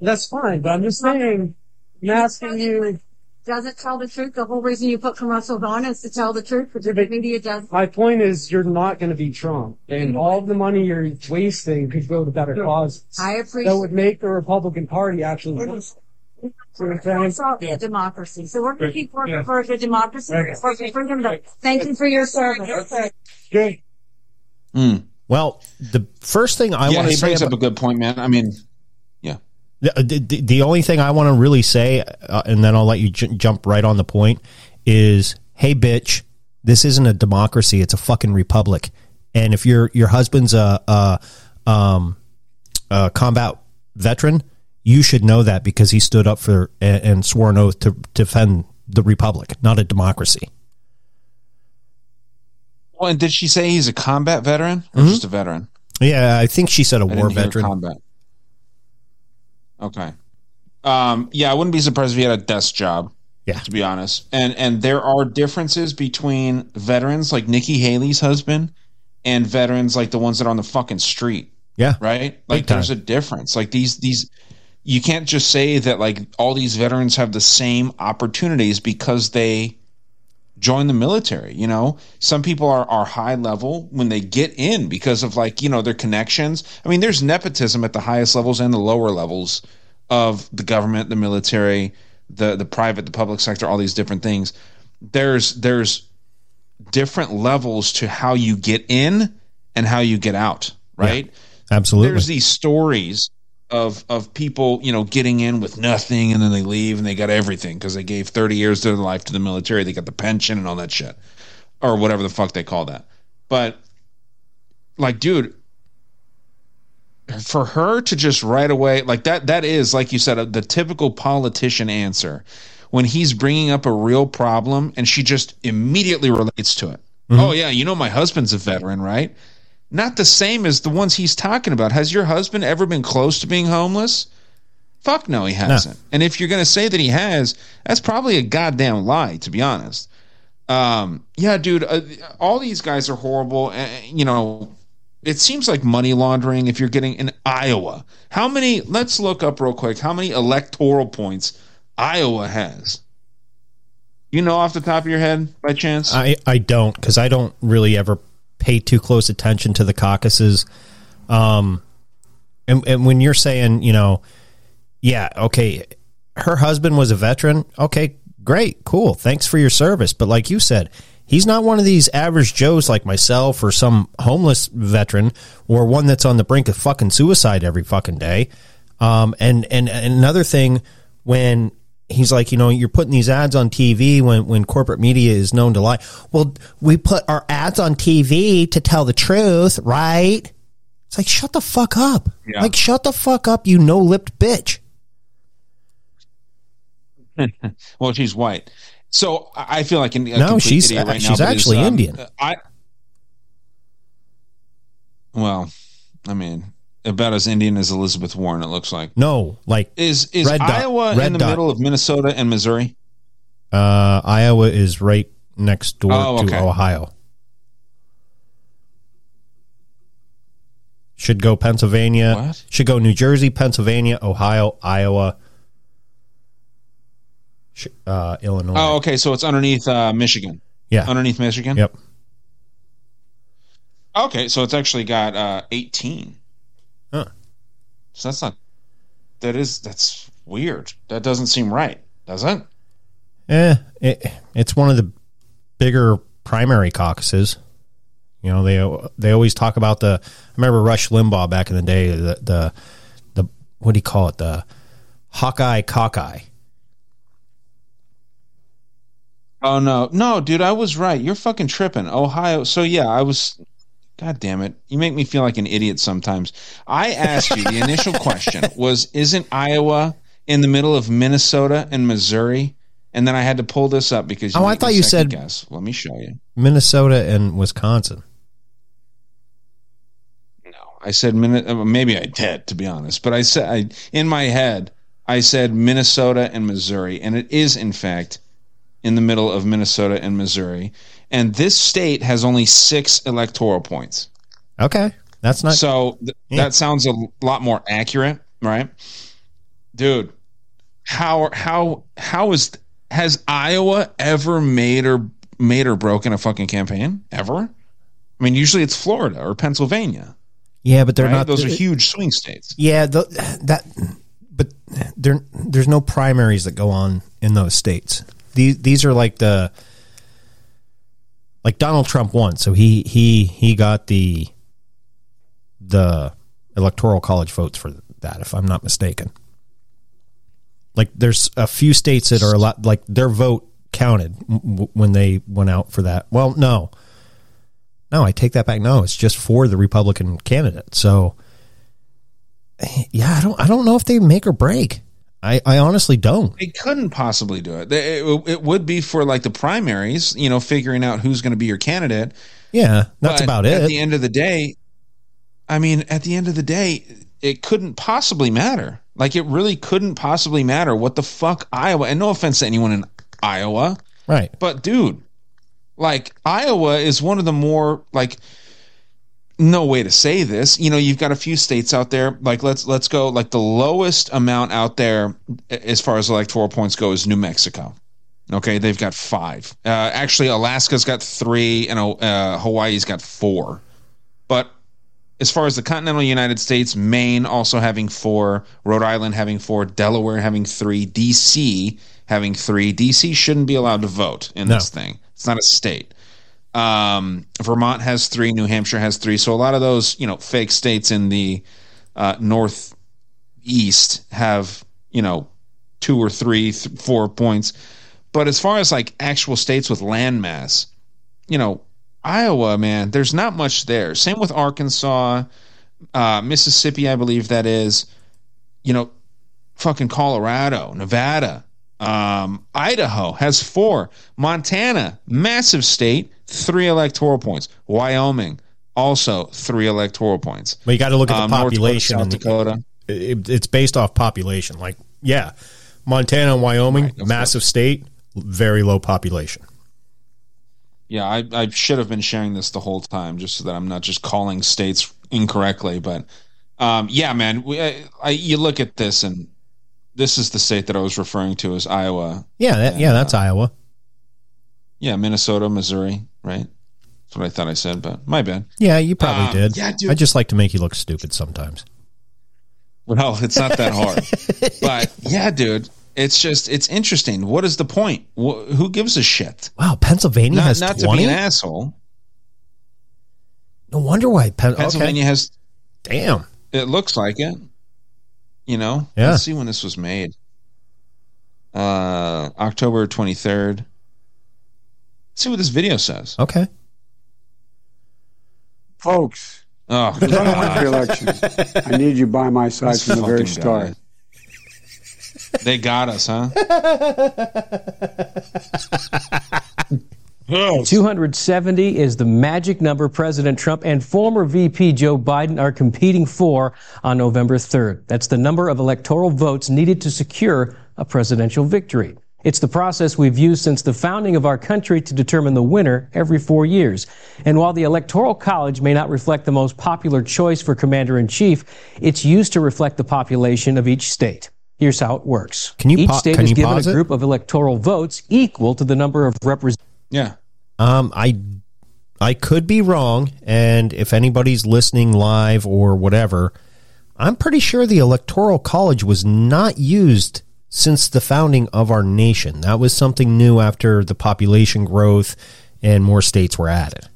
That's fine, but I'm just saying, I'm asking you, Does it tell the truth. The whole reason you put commercials on is to tell the truth, but the media does. my point is you're not going to be Trump, and all the money you're wasting could go to better causes. I appreciate That appreciate would make the Republican Party actually. work. See what I'm saying? It's all a democracy. So we're going to keep working Yeah. for the democracy. For the freedom. Thank you for your service. Okay. Hmm. Well, the first thing I yeah, want to he say brings about, up a good point, man. I mean, the, the, the only thing I want to really say, uh, and then I'll let you j- jump right on the point, is, hey, bitch, this isn't a democracy; it's a fucking republic. And if your your husband's a, a um a combat veteran, you should know that because he stood up for and, and swore an oath to defend the republic, not a democracy. well, and did she say he's a combat veteran or Mhm. just a veteran? Yeah, I think she said a I war veteran. Combat. Okay. Um, yeah, I wouldn't be surprised if he had a desk job. Yeah. To be honest, and and there are differences between veterans like Nikki Haley's husband and veterans like the ones that are on the fucking street. Yeah. Right. Like there's a difference. Like these these. You can't just say that like all these veterans have the same opportunities because they join the military you know? Some people are, are high level when they get in because of like you know their connections. I mean there's nepotism at the highest levels and the lower levels of the government the military the the private the public sector all these different things. There's there's different levels to how you get in and how you get out right? Absolutely. there's these stories of of people you know getting in with nothing and then they leave and they got everything because they gave 30 years of their life to the military they got the pension and all that shit or whatever the fuck they call that. But like dude for her to just right away like that that is like you said uh, the typical politician answer. When he's bringing up a real problem and she just immediately relates to it. Mm-hmm. Oh yeah you know my husband's a veteran right not the same as the ones he's talking about. Has your husband ever been close to being homeless? Fuck no, he hasn't. And if you're going to say that he has, that's probably a goddamn lie, to be honest. Um, yeah, dude, uh, all these guys are horrible. Uh, you know, it seems like money laundering if you're getting in Iowa. How many, let's look up real quick, how many electoral points Iowa has? You know off the top of your head by chance? I, I don't because I don't really ever pay too close attention to the caucuses. Um, and, and when you're saying, you know, yeah, okay, her husband was a veteran. Okay, great, cool. Thanks for your service. But like you said, he's not one of these average Joes like myself or some homeless veteran or one that's on the brink of fucking suicide every fucking day. Um, and, and, and another thing, when he's like, you know, you're putting these ads on TV when, when corporate media is known to lie. Well, we put our ads on TV to tell the truth, right? It's like, shut the fuck up. Yeah. Like, shut the fuck up, you no lipped bitch. well, she's white. So I feel like an, No, she's- right she's now, actually um, Indian. I well, I mean, about as Indian as Elizabeth Warren. It looks like. No, like, Is is Red dot- Iowa red in the dot. middle of Minnesota and Missouri? uh, Iowa is right next door Oh, to okay. Ohio. Should go Pennsylvania. What? Should go New Jersey, Pennsylvania, Ohio, Iowa, uh, Illinois. Oh, okay. So it's underneath uh, Michigan. Yeah. Underneath Michigan. Yep. Okay, so it's actually got uh, 18. So that's not. That is that's weird. That doesn't seem right, does it? Eh, it, it's one of the bigger primary caucuses. You know, they they always talk about the. I remember Rush Limbaugh back in the day. The the, the what do you call it? The Hawkeye cockeye. Oh no, no, dude, I was right. You're fucking tripping. Ohio. So yeah, I was. God damn it! You make me feel like an idiot sometimes. I asked you the initial question was, "Isn't Iowa in the middle of Minnesota and Missouri?" And then I had to pull this up because you Oh, I thought you said- guess. Let me show you. Minnesota and Wisconsin. No, I said uh, maybe I did to be honest, but I said I, in my head I said Minnesota and Missouri, and it is in fact in the middle of Minnesota and Missouri. And this state has only six electoral points. Okay, that's not so. Th- That sounds a lot more accurate, right, dude? How how how is has Iowa ever made or made or broken a fucking campaign ever? I mean, usually it's Florida or Pennsylvania. Yeah, but they're right? not. Those are huge swing states. Yeah, the, that. But there, there's no primaries that go on in those states. These these are like the like Donald Trump won, so he he he got the the electoral college votes for that, if I'm not mistaken. Like there's a few states that are a lot like their vote counted when they went out for that. Well, no, no, I take that back. No, it's just for the Republican candidate. So eh, yeah, I don't I don't know if they make or break. I, I honestly don't. They couldn't possibly do it. They- It, it would be for like the primaries, you know, figuring out who's going to be your candidate. Yeah, that's But about it. At the end of the day, I mean, at the end of the day, it couldn't possibly matter. Like, it really couldn't possibly matter what the fuck Iowa. And no offense to anyone in Iowa, right? But dude, like Iowa is one of the more like no way to say this. You know, you've got a few states out there. Like let's let's go like the lowest amount out there as far as electoral points go is New Mexico. Okay, they've got five. Uh, actually, Alaska's got three, and uh, Hawaii's got four. But as far as the continental United States, Maine also having four, Rhode Island having four, Delaware having three, DC having three. DC shouldn't be allowed to vote in No. this thing. It's not a state. Um, Vermont has three, New Hampshire has three. So a lot of those, you know, fake states in the uh, northeast have, you know, two or three, th- four points. But as far as like actual states with landmass, you know, Iowa, man, there's not much there. Same with Arkansas, uh, Mississippi, I believe that is. You know, fucking Colorado, Nevada, um, Idaho has four. Montana, massive state, three electoral points. Wyoming, also three electoral points. But you got to look at the Um, North Dakota, population. South Dakota. it- it's based off population. Like, yeah, Montana and Wyoming, massive state, very low population. Yeah, I, I should have been sharing this the whole time just so that I'm not just calling states incorrectly. But um, yeah, man, we, I, I, you look at this and this is the state that I was referring to as Iowa. Yeah, that, yeah, that's Iowa. Yeah, Minnesota, Missouri, right? That's what I thought I said, but my bad. Yeah, you probably Um, did. yeah, dude. I just like to make you look stupid sometimes. Well, it's not that hard. but yeah, dude, it's just it's interesting. What is the point? Wh- who gives a shit? Wow, Pennsylvania Not, has not to be an asshole. No wonder why Pen- Pennsylvania okay. has. Damn. It looks like it. You know. Yeah. Let's see when this was made. Uh, October twenty third. See what this video says. Okay. Folks, Oh, if I don't win the election, I need you by my side This from the very start. guy. They got us, huh? 270 is the magic number President Trump and former VP Joe Biden are competing for on November 3rd. That's the number of electoral votes needed to secure a presidential victory. It's the process we've used since the founding of our country to determine the winner every four years. And while the Electoral College may not reflect the most popular choice for commander in chief, it's used to reflect the population of each state. Here's how it works. Can you each pa- state can is you given pause a it? group of electoral votes equal to the number of representatives. Yeah. Um, I I could be wrong, and if anybody's listening live or whatever, I'm pretty sure the Electoral College was not used since the founding of our nation. That was something new after the population growth and more states were added.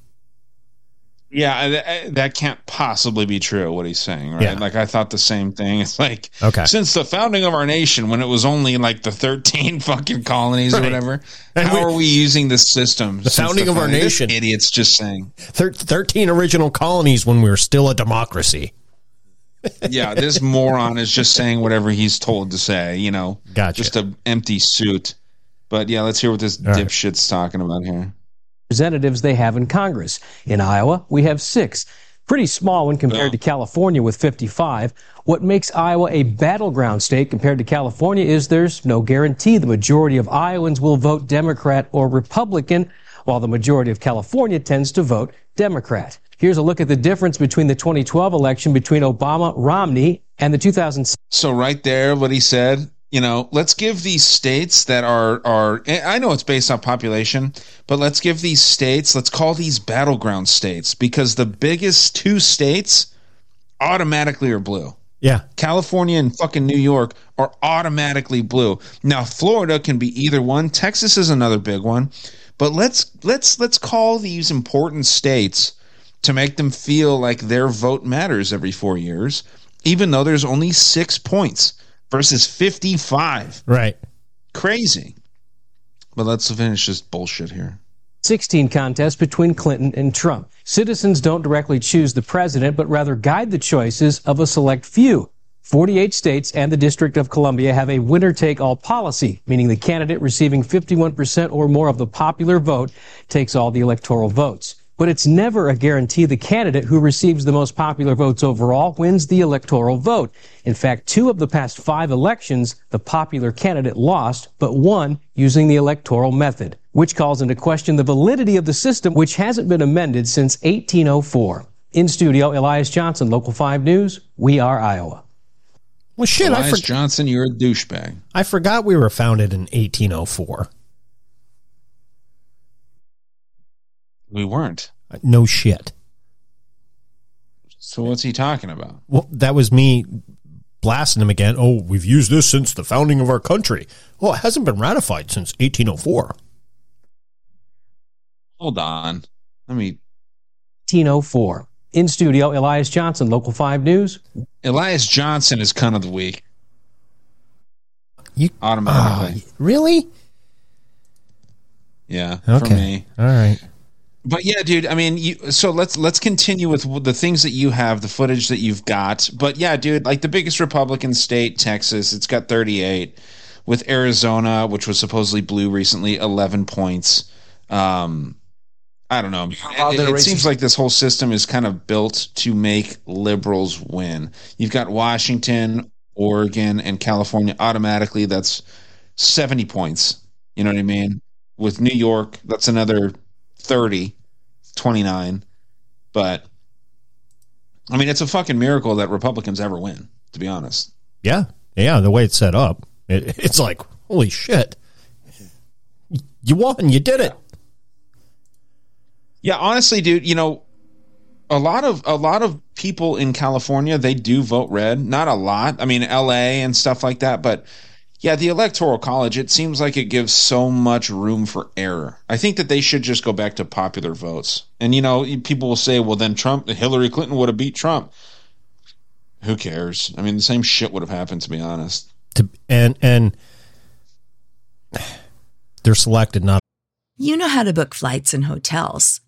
Yeah, that can't possibly be true. What he's saying, right? Yeah. Like I thought the same thing. It's like Okay. since the founding of our nation, when it was only like the thirteen fucking colonies or whatever. And how we- are we using this system? The founding of our founding? This nation. idiot's just saying. Thir- Thirteen original colonies when we were still a democracy. Yeah, this moron is just saying whatever he's told to say. You know, Gotcha. just an empty suit. But yeah, let's hear what this All right. dipshit's talking about here. representatives they have in Congress. In Iowa, we have six. Pretty small when compared to California with 55. What makes Iowa a battleground state compared to California is there's no guarantee the majority of Iowans will vote Democrat or Republican, while the majority of California tends to vote Democrat. Here's a look at the difference between the 2012 election between Obama, Romney, and the 2000. So right there, what he said, you know, let's give these states that are are I know it's based on population, but let's give these states, let's call these battleground states because the biggest two states automatically are blue. Yeah. California and fucking New York are automatically blue. Now Florida can be either one. Texas is another big one. But let's let's let's call these important states to make them feel like their vote matters every 4 years, even though there's only 6 points versus 55. Right. Crazy. But let's finish this bullshit here. 16 contest between Clinton and Trump. Citizens don't directly choose the president, but rather guide the choices of a select few. 48 states and the District of Columbia have a winner take all policy, meaning the candidate receiving 51% or more of the popular vote takes all the electoral votes. But it's never a guarantee the candidate who receives the most popular votes overall wins the electoral vote. In fact, two of the past five elections, the popular candidate lost, but won using the electoral method, which calls into question the validity of the system, which hasn't been amended since 1804. In studio, Elias Johnson, Local 5 News. We are Iowa. Well, shit, I, for- Johnson, you're a douchebag. I forgot we were founded in 1804. We weren't. Uh, no shit. So what's he talking about? Well, that was me blasting him again. Oh, we've used this since the founding of our country. Well, it hasn't been ratified since 1804. Hold on. Let me 1804. In studio, Elias Johnson, Local 5 News. Elias Johnson is kind of the week. You automatically. Really? yeah. For Okay. me. All right. But yeah, dude. I mean, you. So let's let's continue with the things that you have, the footage that you've got. But yeah, dude. Like the biggest Republican state, Texas, it's got 38. With Arizona, which was supposedly blue recently, 11 points. Um, I don't know. about It, it seems like this whole system is kind of built to make liberals win. You've got Washington, Oregon, and California automatically. That's 70 points. You know what I mean? With New York, that's another 30, 29. But I mean, it's a fucking miracle that Republicans ever win, to be honest. Yeah. Yeah. The way it's set up, it, it's like, holy shit. You won. You did it. Yeah, honestly, dude, you know, a lot of a lot of people in California they do vote red. Not a lot. I mean, L.A. and stuff like that, but yeah, the electoral college. It seems like it gives so much room for error. I think that they should just go back to popular votes. And you know, people will say, well, then Trump, Hillary Clinton would have beat Trump. Who cares? I mean, the same shit would have happened. To be honest. To, and, and they're selected not You know how to book flights and hotels.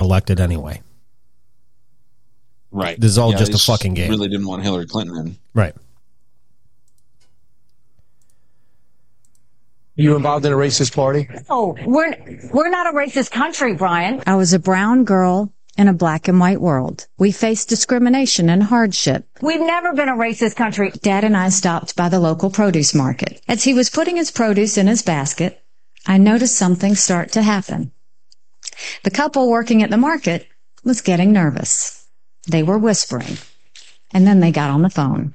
Elected anyway. Right. This is all Yeah, just a fucking game. Really didn't want Hillary Clinton in. Right. You involved in a racist party? Oh, we're we're not a racist country, Brian. I was a brown girl in a black and white world. We faced discrimination and hardship. We've never been a racist country. Dad and I stopped by the local produce market. As he was putting his produce in his basket, I noticed something start to happen. The couple working at the market was getting nervous. They were whispering, and then they got on the phone.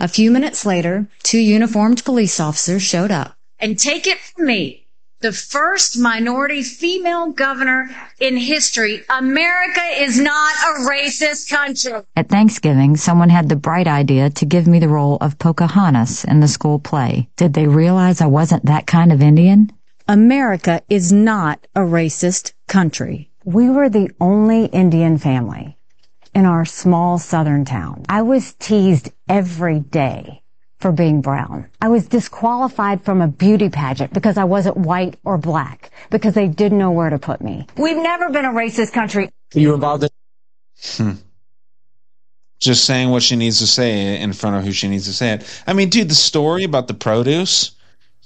A few minutes later, two uniformed police officers showed up. And take it from me, the first minority female governor in history, America is not a racist country. At Thanksgiving, someone had the bright idea to give me the role of Pocahontas in the school play. Did they realize I wasn't that kind of Indian? America is not a racist country. We were the only Indian family in our small southern town. I was teased every day for being brown. I was disqualified from a beauty pageant because I wasn't white or black because they didn't know where to put me. We've never been a racist country. You involved in Hmm. Just saying what she needs to say in front of who she needs to say it. I mean, dude, the story about the produce.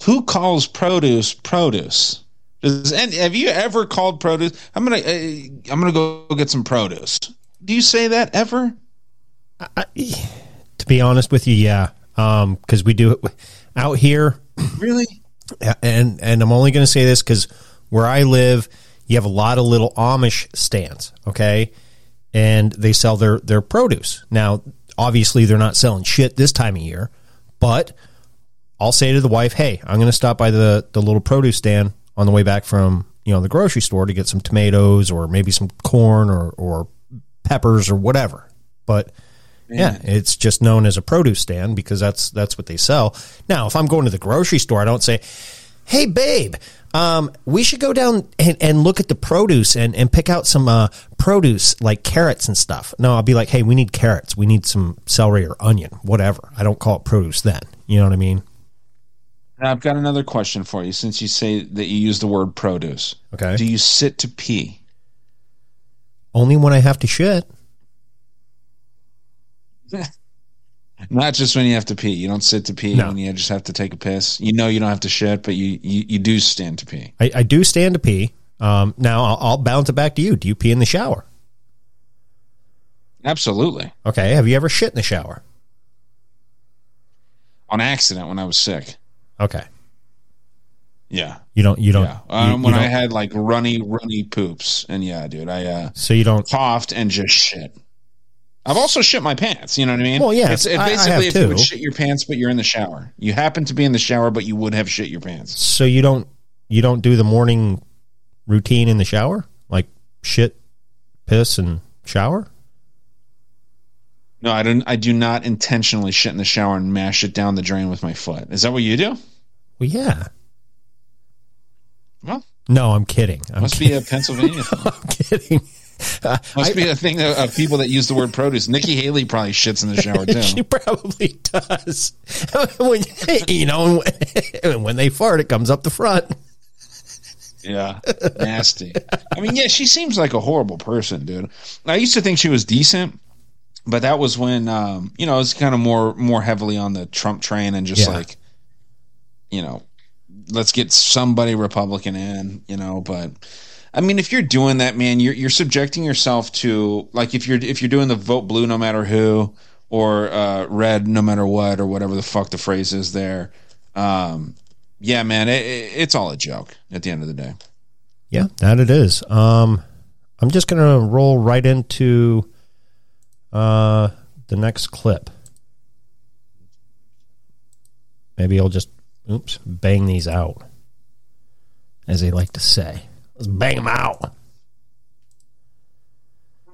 Who calls produce produce? Does and have you ever called produce? I'm gonna uh, I'm gonna go get some produce. Do you say that ever? To be honest with you, yeah, because we do it out here. Really? And and I'm only going to say this because where I live, you have a lot of little Amish stands, okay, and they sell their their produce. Now, obviously, they're not selling shit this time of year, but I'll say to the wife, "Hey, I'm going to stop by the the little produce stand on the way back from you know the grocery store to get some tomatoes or maybe some corn or or peppers or whatever." But yeah, it's just known as a produce stand because that's that's what they sell. Now, if I'm going to the grocery store, I don't say, "Hey, babe, um, we should go down and, and look at the produce and, and pick out some uh, produce like carrots and stuff." No, I'll be like, "Hey, we need carrots. We need some celery or onion, whatever." I don't call it produce then. You know what I mean? Now, I've got another question for you. Since you say that you use the word produce, okay, do you sit to pee? Only when I have to shit. Not just when you have to pee. You don't sit to pee No. when you just have to take a piss. You know you don't have to shit, but you you, you do stand to pee. I, I do stand to pee. Um, now I'll, I'll bounce it back to you. Do you pee in the shower? Absolutely. Okay. Have you ever shit in the shower? On accident when I was sick. Okay. Yeah. You don't. You don't. Yeah. Um, you when I don't- had like runny, runny poops, and yeah, dude, I uh, so you don't coughed and just shit. I've also shit my pants. You know what I mean? Well, yeah, It's it I- I basically have if you would shit your pants, but you're in the shower. You happen to be in the shower, but you would have shit your pants. So you don't you don't do the morning routine in the shower, like shit, piss, and shower. No, I don't. I do not intentionally shit in the shower and mash it down the drain with my foot. Is that what you do? Well, yeah. Well, No, I'm kidding. I'm must kidding. be a Pennsylvania. I'm kidding. Uh, Must I- be a thing of, of people that use the word produce. Nikki Haley probably shits in the shower too. she probably does. when, you know, when, when they fart, it comes up the front. Yeah, nasty. I mean, yeah, she seems like a horrible person, dude. I used to think she was decent, but that was when um, you know it was kind of more more heavily on the Trump train and just Yeah. like you know let's get somebody Republican in, you know, but I mean if you're doing that man, you're you're subjecting yourself to like if you're if you're doing the vote blue no matter who or uh, red no matter what or whatever the fuck the phrase is there. Um, yeah, man, it, it, it's all a joke at the end of the day. Yeah, that it is. Um, I'm just gonna roll right into uh, the next clip. Maybe I'll just oops bang these out, as they like to say. Let's bang them out.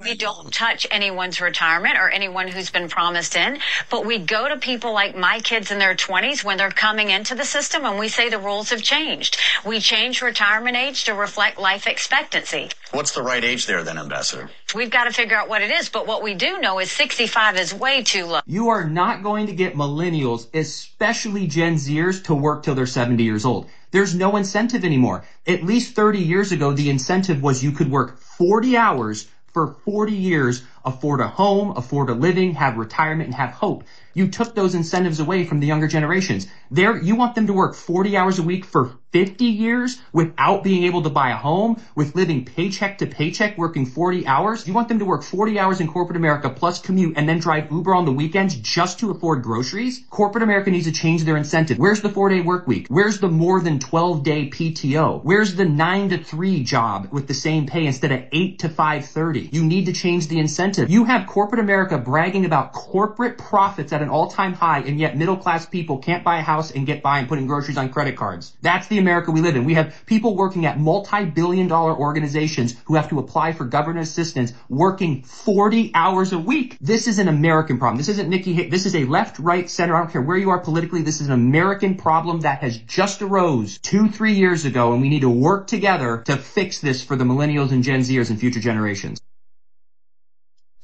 We don't touch anyone's retirement or anyone who's been promised in, but we go to people like my kids in their 20s when they're coming into the system and we say the rules have changed. We change retirement age to reflect life expectancy. What's the right age there then, Ambassador? We've got to figure out what it is, but what we do know is 65 is way too low. You are not going to get millennials, especially Gen Zers, to work till they're 70 years old. There's no incentive anymore. At least 30 years ago, the incentive was you could work 40 hours for 40 years, afford a home, afford a living, have retirement, and have hope. You took those incentives away from the younger generations. There, you want them to work 40 hours a week for 50 years without being able to buy a home, with living paycheck to paycheck, working 40 hours. You want them to work 40 hours in corporate America plus commute and then drive Uber on the weekends just to afford groceries? Corporate America needs to change their incentive. Where's the four day work week? Where's the more than 12 day PTO? Where's the nine to three job with the same pay instead of eight to 530? You need to change the incentive. You have corporate America bragging about corporate profits at an all time high and yet middle class people can't buy a house and get by and putting groceries on credit cards. That's the America we live in. We have people working at multi-billion dollar organizations who have to apply for government assistance working 40 hours a week. This is an American problem. This isn't Nikki Haley. This is a left, right, center. I don't care where you are politically. This is an American problem that has just arose two, three years ago and we need to work together to fix this for the millennials and Gen Zers and future generations.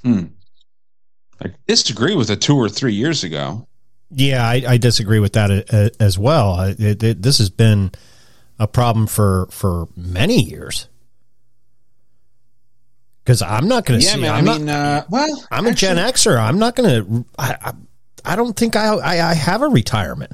Hmm. I disagree with it two or three years ago. Yeah, I, I disagree with that uh, as well. It, it, this has been a problem for for many years. Because I'm not going to Yeah, see. man, I'm I not, mean, uh, well, I'm a Gen Xer. I'm not going to. I, I I don't think I, I I have a retirement.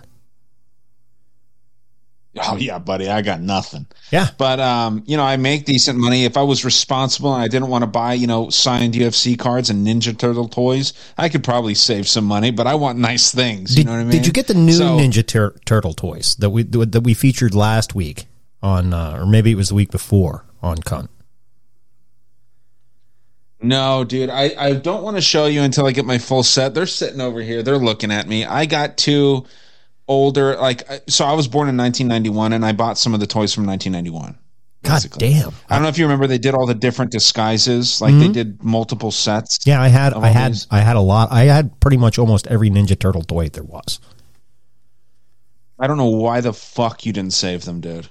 Oh yeah, buddy, I got nothing. Yeah. But um, you know, I make decent money. If I was responsible and I didn't want to buy, you know, signed UFC cards and Ninja Turtle toys, I could probably save some money, but I want nice things. Did, you know what I mean? did you get the new So- Ninja Tur- Turtle toys that we that we featured last week on, uh, or maybe it was the week before on Cunt? No, dude, I, I don't want to show you until I get my full set. They're sitting over here. They're looking at me. I got two older, like, so I was born in 1991 and I bought some of the toys from 1991. God damn! I don't know if you remember, they did all the different disguises. Like, they Mhm. did multiple sets. Yeah, I had I had these. I had a lot. I had pretty much almost every Ninja Turtle toy there was. I don't know why the fuck you didn't save them, dude.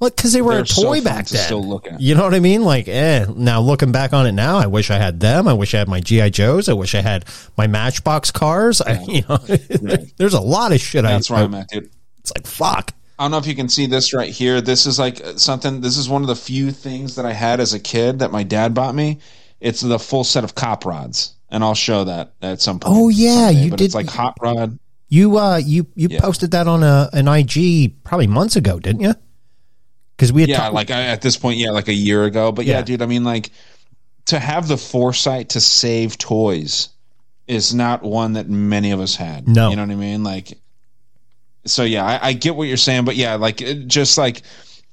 Well, because they were They're a toy fun back to then. still look at. You know what I mean? Like, eh. Now looking back on it now, I wish I had them. I wish I had my GI Joes. I wish I had my Matchbox cars. I, you know, there's a lot of shit. That's I, where I- I'm at, dude. It's like fuck. I don't know if you can see this right here. This is like something. This is one of the few things that I had as a kid that my dad bought me. It's the full set of cop rods, and I'll show that at some point. Oh yeah, someday. you but did. It's like hot rod. You uh, you you Yeah. posted that on a an IG probably months ago, didn't you? Because we had yeah, talked- like I, at this point, yeah, like a year ago. But yeah, Yeah. dude, I mean, like to have the foresight to save toys is not one that many of us had. No. you know what I mean? Like, so yeah, I, I get what you're saying, but yeah, like it, just like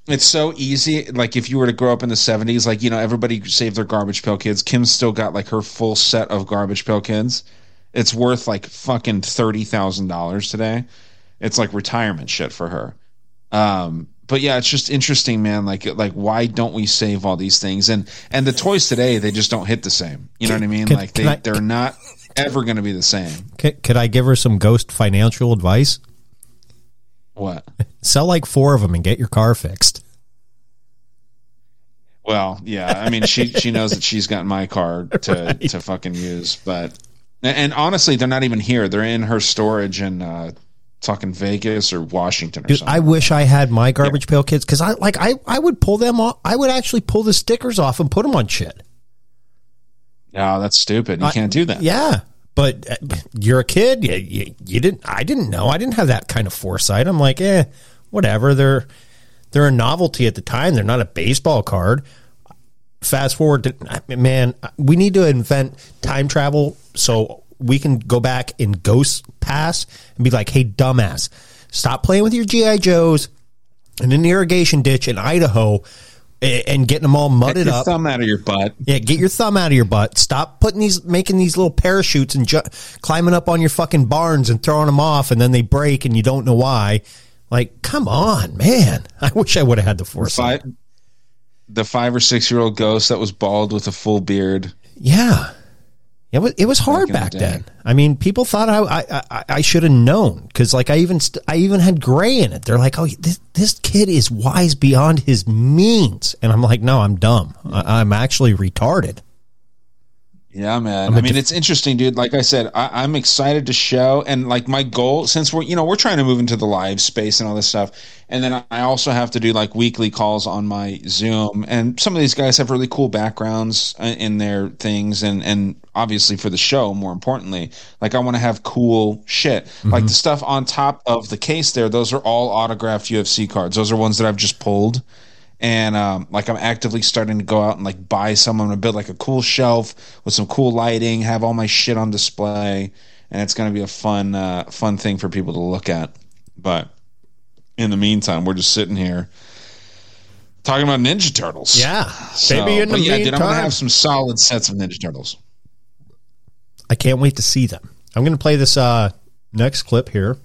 it's so easy. Like if you were to grow up in the '70s, like you know, everybody saved their Garbage Pail Kids. Kim's still got like her full set of Garbage Pail Kids. It's worth like fucking thirty thousand dollars today. It's like retirement shit for her. Um, but yeah, it's just interesting, man. Like, like why don't we save all these things? And and the toys today, they just don't hit the same. You know what I mean? Can- like they I- they're not ever going to be the same. Could, could I give her some ghost financial advice? What? Sell like four of them and get your car fixed. Well, yeah. I mean, she she knows that she's got my car to to fucking use, but and honestly, they're not even here. They're in her storage in uh, fucking Vegas or Washington or Dude, something. I wish I had my garbage pail kids because I like I I would pull them off. I would actually pull the stickers off and put them on shit. No, that's stupid. You I- can't do that. Yeah, But uh, you're a kid. You, you, you didn't. I didn't know. I didn't have that kind of foresight. I'm like, eh, whatever. They're they're a novelty at the time. They're not a baseball card. Fast forward to man, we need to invent time travel so we can go back in Ghost Pass and be like, hey, dumbass, stop playing with your GI Joes in an irrigation ditch in Idaho and getting them all Get mudded your up. thumb out of your butt. Yeah, get your thumb out of your butt. Stop putting these, making these little parachutes and ju- climbing up on your fucking barns and throwing them off, and then they break and you don't know why. Like, come on, man! I wish I would have had the foresight. Five, the five or six year old ghost that was bald with a full beard. Yeah, it was it was hard Back back, the then. I mean, people thought I I, I, I should have known because like I even st- I even had gray in it. They're like, oh, this this kid is wise beyond his means, and I'm like, no, I'm dumb. I, I'm actually retarded. Yeah, man. I mean, def- it's interesting, dude. Like I said, I, I'm excited to show, and like my goal, since we're you know we're trying to move into the live space and all this stuff, and then I also have to do like weekly calls on my Zoom, and some of these guys have really cool backgrounds uh, in their things, and and obviously for the show, more importantly, like I want to have cool shit, like the stuff on top of the case there. Those are all autographed UFC cards. Those are ones that I've just pulled and um, like I'm actively starting to go out and like buy some. I'm gonna build like a cool shelf with some cool lighting, have all my shit on display, and it's gonna be a fun, uh, fun thing for people to look at. But in the meantime, we're just sitting here talking about Ninja Turtles. Yeah, So, maybe in the but yeah, dude, I'm gonna have some solid sets of Ninja Turtles. I can't wait to see them. I'm going to play this uh, next clip here.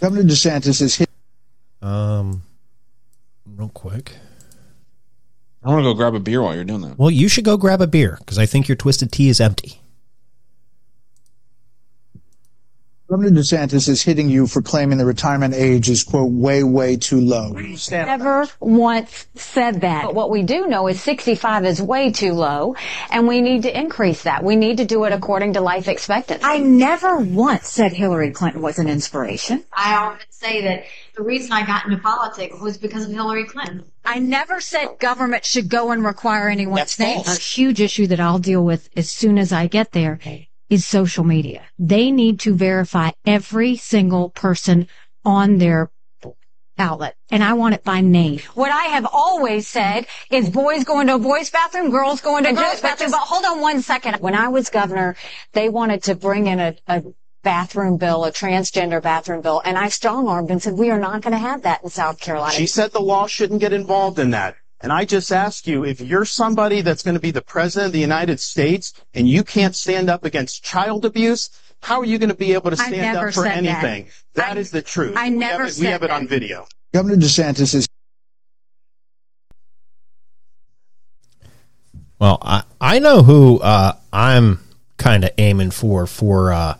Governor DeSantis is hit. Um, real quick. I want to go grab a beer while you're doing that. Well, you should go grab a beer because I think your twisted tea is empty. Governor DeSantis is hitting you for claiming the retirement age is quote way way too low. I never once said that. But what we do know is 65 is way too low, and we need to increase that. We need to do it according to life expectancy. I never once said Hillary Clinton was an inspiration. I often say that the reason I got into politics was because of Hillary Clinton. I never said government should go and require anyone's That's name. false. A huge issue that I'll deal with as soon as I get there is social media. They need to verify every single person on their outlet. And I want it by name. What I have always said is boys go into a boys' bathroom, girls go into a girls' bathroom. But hold on one second. When I was governor, they wanted to bring in a, a bathroom bill, a transgender bathroom bill, and I strong armed and said, we are not going to have that in South Carolina. She said the law shouldn't get involved in that. And I just ask you, if you're somebody that's going to be the president of the United States and you can't stand up against child abuse, how are you going to be able to stand up for said that. anything? that is the truth. I We never have it, we have it on video. Governor DeSantis is Well, I, I know who uh, I'm kind of aiming for for uh,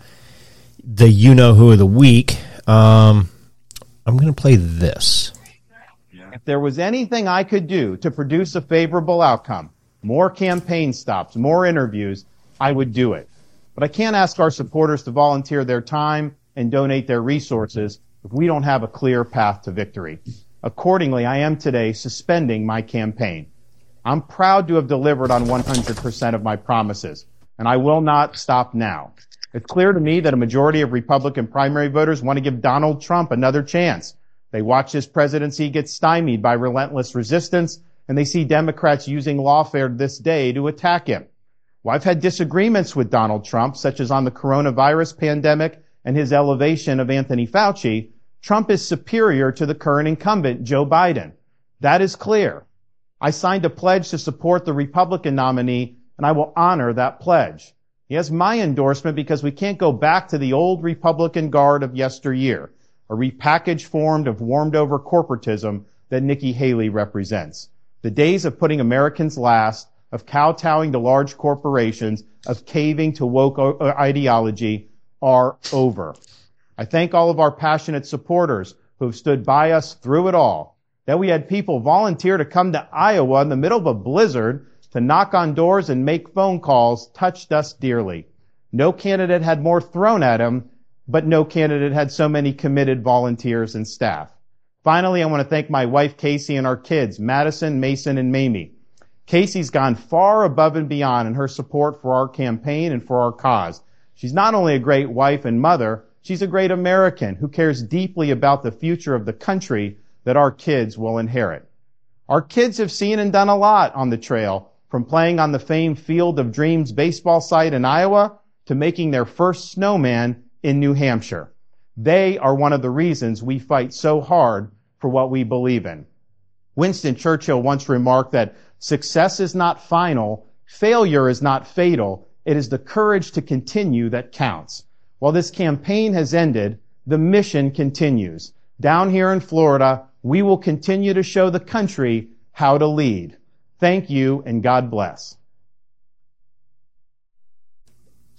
the you know who of the week. Um, I'm going to play this. If there was anything I could do to produce a favorable outcome, more campaign stops, more interviews, I would do it. But I can't ask our supporters to volunteer their time and donate their resources if we don't have a clear path to victory. Accordingly, I am today suspending my campaign. I'm proud to have delivered on 100% of my promises, and I will not stop now. It's clear to me that a majority of Republican primary voters want to give Donald Trump another chance. They watch his presidency get stymied by relentless resistance, and they see Democrats using lawfare this day to attack him. Well, I've had disagreements with Donald Trump, such as on the coronavirus pandemic and his elevation of Anthony Fauci. Trump is superior to the current incumbent, Joe Biden. That is clear. I signed a pledge to support the Republican nominee, and I will honor that pledge. He has my endorsement because we can't go back to the old Republican guard of yesteryear, a repackaged form of warmed over corporatism that Nikki Haley represents. The days of putting Americans last, of kowtowing to large corporations, of caving to woke uh, ideology are over. I thank all of our passionate supporters who have stood by us through it all. That we had people volunteer to come to Iowa in the middle of a blizzard to knock on doors and make phone calls touched us dearly. No candidate had more thrown at him, but no candidate had so many committed volunteers and staff. Finally, I want to thank my wife Casey and our kids, Madison, Mason, and Mamie. Casey's gone far above and beyond in her support for our campaign and for our cause. She's not only a great wife and mother, she's a great American who cares deeply about the future of the country that our kids will inherit. Our kids have seen and done a lot on the trail, from playing on the famed Field of Dreams baseball site in Iowa to making their first snowman in New Hampshire. They are one of the reasons we fight so hard for what we believe in. Winston Churchill once remarked that success is not final, failure is not fatal, it is the courage to continue that counts. While this campaign has ended, the mission continues. Down here in Florida, we will continue to show the country how to lead. Thank you and God bless.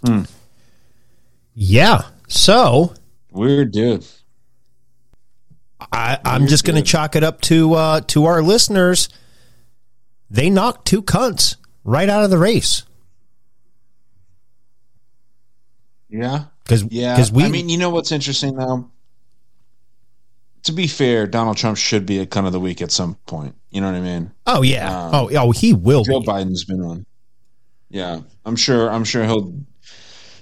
Hmm. Yeah. So weird, dude. I, I'm just going to chalk it up to uh, to our listeners. They knocked two cunts right out of the race. Yeah. Because Yeah. because we I mean, you know what's interesting though? To be fair, Donald Trump should be a cunt of the week at some point. You know what I mean? oh yeah Um, oh oh he will Joe be. Biden's been on. Yeah, I'm sure. I'm sure he'll.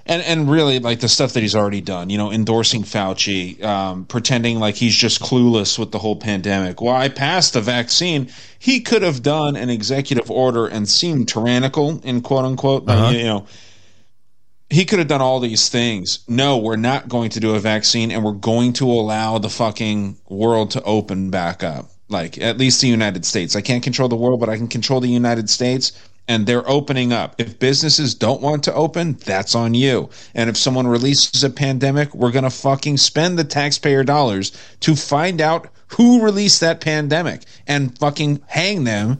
And and really, like the stuff that he's already done, you know, endorsing Fauci, um, pretending like he's just clueless with the whole pandemic. Well, I passed the vaccine. He could have done an executive order and seemed tyrannical, in quote unquote. Uh-huh. you know, he could have done all these things. No, we're not going to do a vaccine, and we're going to allow the fucking world to open back up. Like at least the United States. I can't control the world, but I can control the United States. And they're opening up. If businesses don't want to open, that's on you. And if someone releases a pandemic, we're going to fucking spend the taxpayer dollars to find out who released that pandemic and fucking hang them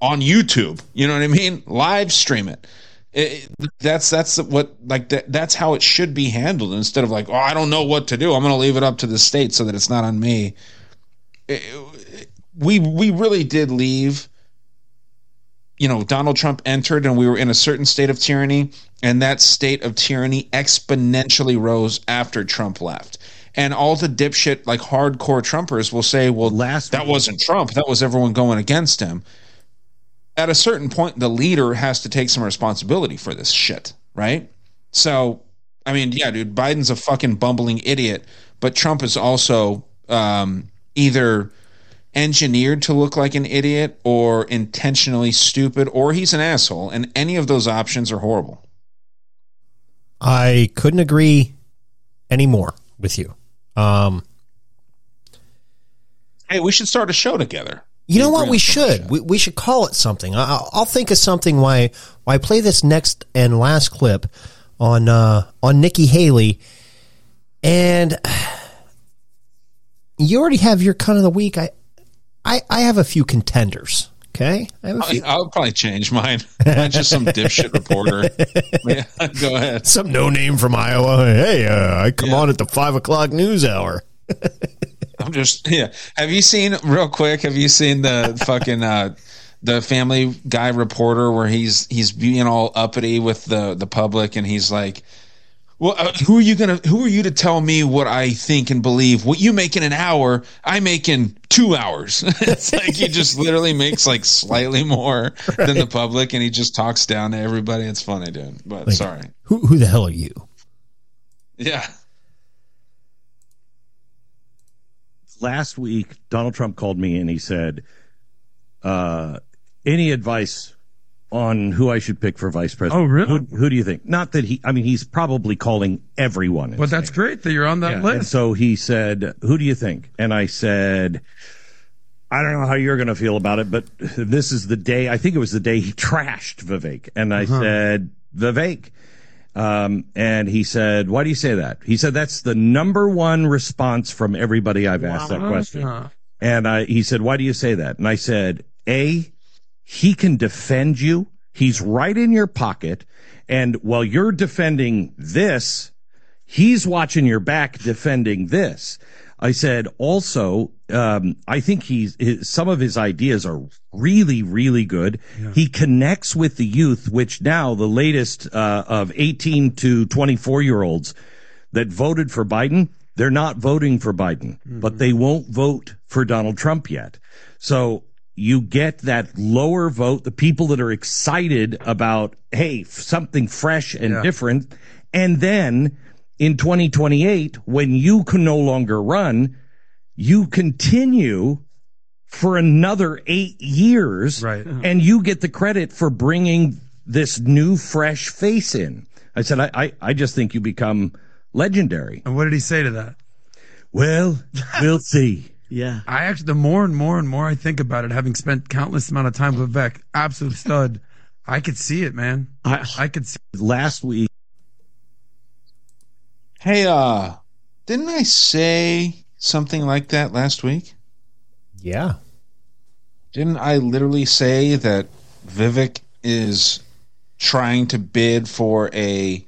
on YouTube. You know what I mean? Live stream it. It- that's that's what like that, that's how it should be handled instead of like oh I don't know what to do I'm going to leave it up to the state so that it's not on me. It- we we really did leave you know Donald Trump entered and we were in a certain state of tyranny and that state of tyranny exponentially rose after Trump left. And all the dipshit like hardcore Trumpers will say, "Well, last that wasn't Trump. That was everyone going against him." At a certain point, the leader has to take some responsibility for this shit, right? So, I mean, yeah, dude, Biden's a fucking bumbling idiot, but Trump is also um, either engineered to look like an idiot or intentionally stupid or he's an asshole and any of those options are horrible I couldn't agree anymore with you. Um, hey we should start a show together You know what? We should. We, we should call it something. I- I'll, I'll think of something. Why? Why play this next and last clip on uh, on Nikki Haley, and you already have your cut of the week. I, I, I have a few contenders. Okay, I have a few. I'll probably change mine. Mine's just some dipshit reporter. Yeah, go ahead. Some no name from Iowa. Hey, uh, I come on at the five o'clock news hour. I'm just yeah. Have you seen real quick? Have you seen the fucking uh, the Family Guy reporter where he's he's being all uppity with the the public and he's like, "Well, uh, who are you gonna? Who are you to tell me what I think and believe? What you make in an hour, I make in two hours." it's like he just literally makes like slightly more than the public, and he just talks down to everybody. It's funny, dude. But Like, sorry. Who, who the hell are you? Yeah. last week Donald Trump called me and he said, uh, "Any advice on who I should pick for vice president?" Oh, really? Who, who do you think? Not that he. I mean, he's probably calling everyone. and But that's great that you're on that Yeah, And list. so he said, "Who do you think?" And I said, "I don't know how you're going to feel about it, but this is the day. I think it was the day he trashed Vivek." And I Uh-huh. said, "Vivek." Um, and he said, "Why do you say that?" He said, "That's the number one response from everybody I've asked that question." And I, he said, why do you say that? And I said, A, he can defend you. He's right in your pocket. And while you're defending this, he's watching your back defending this. I said, also, um, I think he's, his, some of his ideas are really, really good. He connects with the youth, which now the latest, uh, of 18 to 24 year olds that voted for Biden, they're not voting for Biden, but they won't vote for Donald Trump yet. So you get that lower vote, the people that are excited about, hey, something fresh and Yeah. different. And then in 2028, when you can no longer run, you continue for another eight years. Right. Uh-huh. And you get the credit for bringing this new, fresh face in. I said, I, I, I just think you become legendary. And what did he say to that? Well, we'll see. Yeah. I actually, the more and more and more I think about it, having spent countless amount of time with Vivek, absolute stud, I could see it, man. I, I could see. it. Last week, Hey, uh, didn't I say something like that last week? Yeah. Didn't I literally say that Vivek is trying to bid for a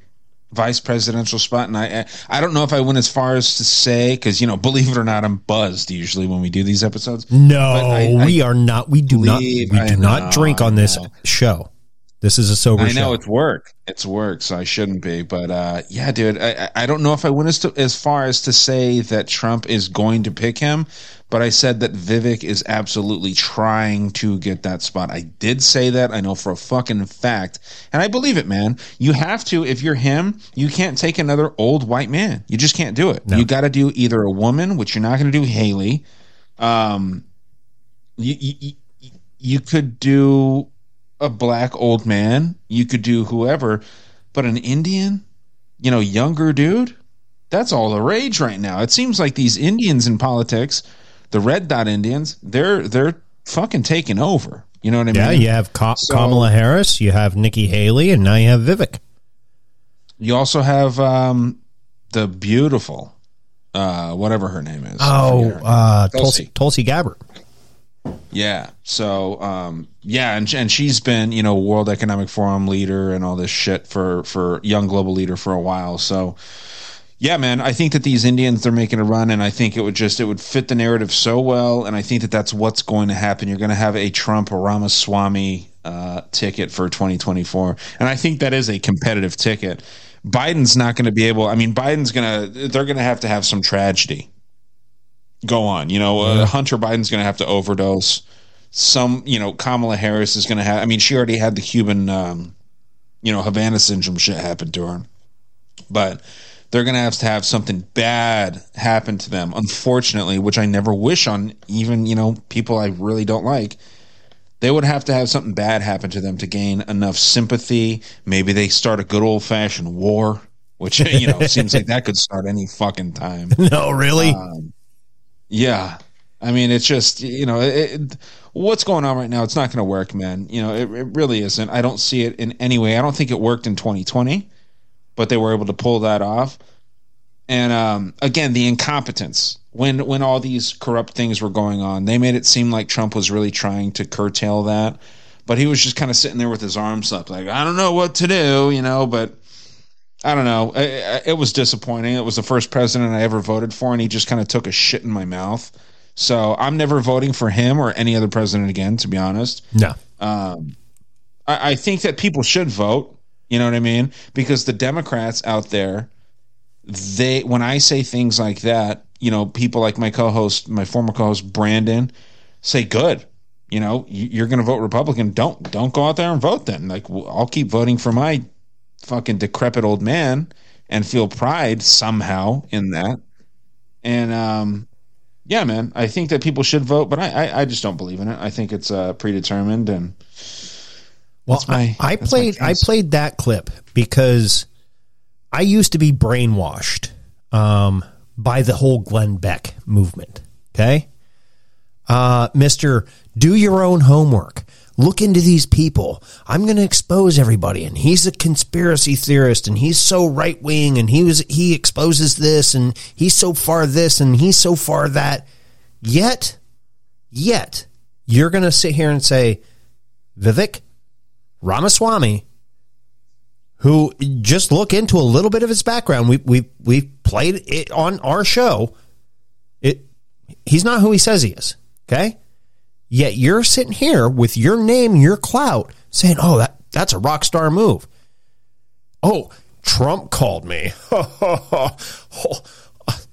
vice presidential spot? And I, I don't know if I went as far as to say because you know, believe it or not, I'm buzzed usually when we do these episodes. No, I- I we are not. We do not. We I do not know, drink on this show. This is a sober I show. know it's work. It's work, so I shouldn't be. But uh, yeah, dude, I, I I don't know if I went as, to, as far as to say that Trump is going to pick him, but I said that Vivek is absolutely trying to get that spot. I did say that. I know for a fucking fact, and I believe it, man. You have to. If you're him, you can't take another old white man. You just can't do it. You got to do either a woman, which you're not going to do Haley. Um, you you- you could do a black old man, you could do whoever, but an Indian, you know, younger dude, that's all the rage right now. It seems like these Indians in politics, the red dot Indians, they're they're fucking taking over. You know what I yeah, mean? Yeah, you have Ka- So- Kamala Harris, you have Nikki Haley, and now you have Vivek. You also have um the beautiful uh whatever her name is. Oh, her uh. Tulsi, Tulsi Gabbard. Yeah. So, um, yeah, and and she's been, you know, World Economic Forum leader and all this shit for for young global leader for a while. So, yeah, man, I think that these Indians they're making a run, and I think it would just it would fit the narrative so well, and I think that that's what's going to happen. You're going to have a Trump Ramaswamy uh, ticket for 2024, and I think that is a competitive ticket. Biden's not going to be able. I mean, Biden's going to. They're going to have to have some tragedy go on. You know, uh, Hunter Biden's going to have to overdose. Some, you know, Kamala Harris is going to have. I mean, she already had the Cuban, um, you know, Havana syndrome shit happen to her, but they're going to have to have something bad happen to them. Unfortunately, which I never wish on even you know people I really don't like. They would have to have something bad happen to them to gain enough sympathy. Maybe they start a good old fashioned war, which you know seems like that could start any fucking time. No, really? Um, yeah. I mean, it's just, you know, it, it- what's going on right now, it's not going to work, man. You know, it, it really isn't. I don't see it in any way. I don't think it worked in 2020, but they were able to pull that off. And um, again, the incompetence when when all these corrupt things were going on, they made it seem like Trump was really trying to curtail that, but he was just kind of sitting there with his arms up, like I don't know what to do, you know. But I don't know. I- I- It was disappointing. It was the first president I ever voted for, and he just kind of took a shit in my mouth. So I'm never voting for him or any other president again, to be honest. No. Um, I, I think that people should vote. You know what I mean? Because the Democrats out there, they when I say things like that, you know, people like my co-host, my former co-host Brandon, say good. You know, you- you're going to vote Republican. Don't don't go out there and vote then. Like I'll keep voting for my fucking decrepit old man and feel pride somehow in that. And um, yeah, man, I think that people should vote, but I, I, I just don't believe in it. I think it's uh, predetermined and. Well, my- I, I played I played that clip because I used to be brainwashed um, by the whole Glenn Beck movement. Okay, uh, Mister, do your own homework. Look into these people. I'm going to expose everybody, and he's a conspiracy theorist, and he's so right wing, and he was he exposes this, and he's so far this, and he's so far that. Yet, yet, you're going to sit here and say, Vivek Ramaswamy, who just look into a little bit of his background. We we we played it on our show. It he's not who he says he is. Okay, yet you're sitting here with your name, your clout, saying, "Oh, that that's a rock star move." Oh, Trump called me. Oh,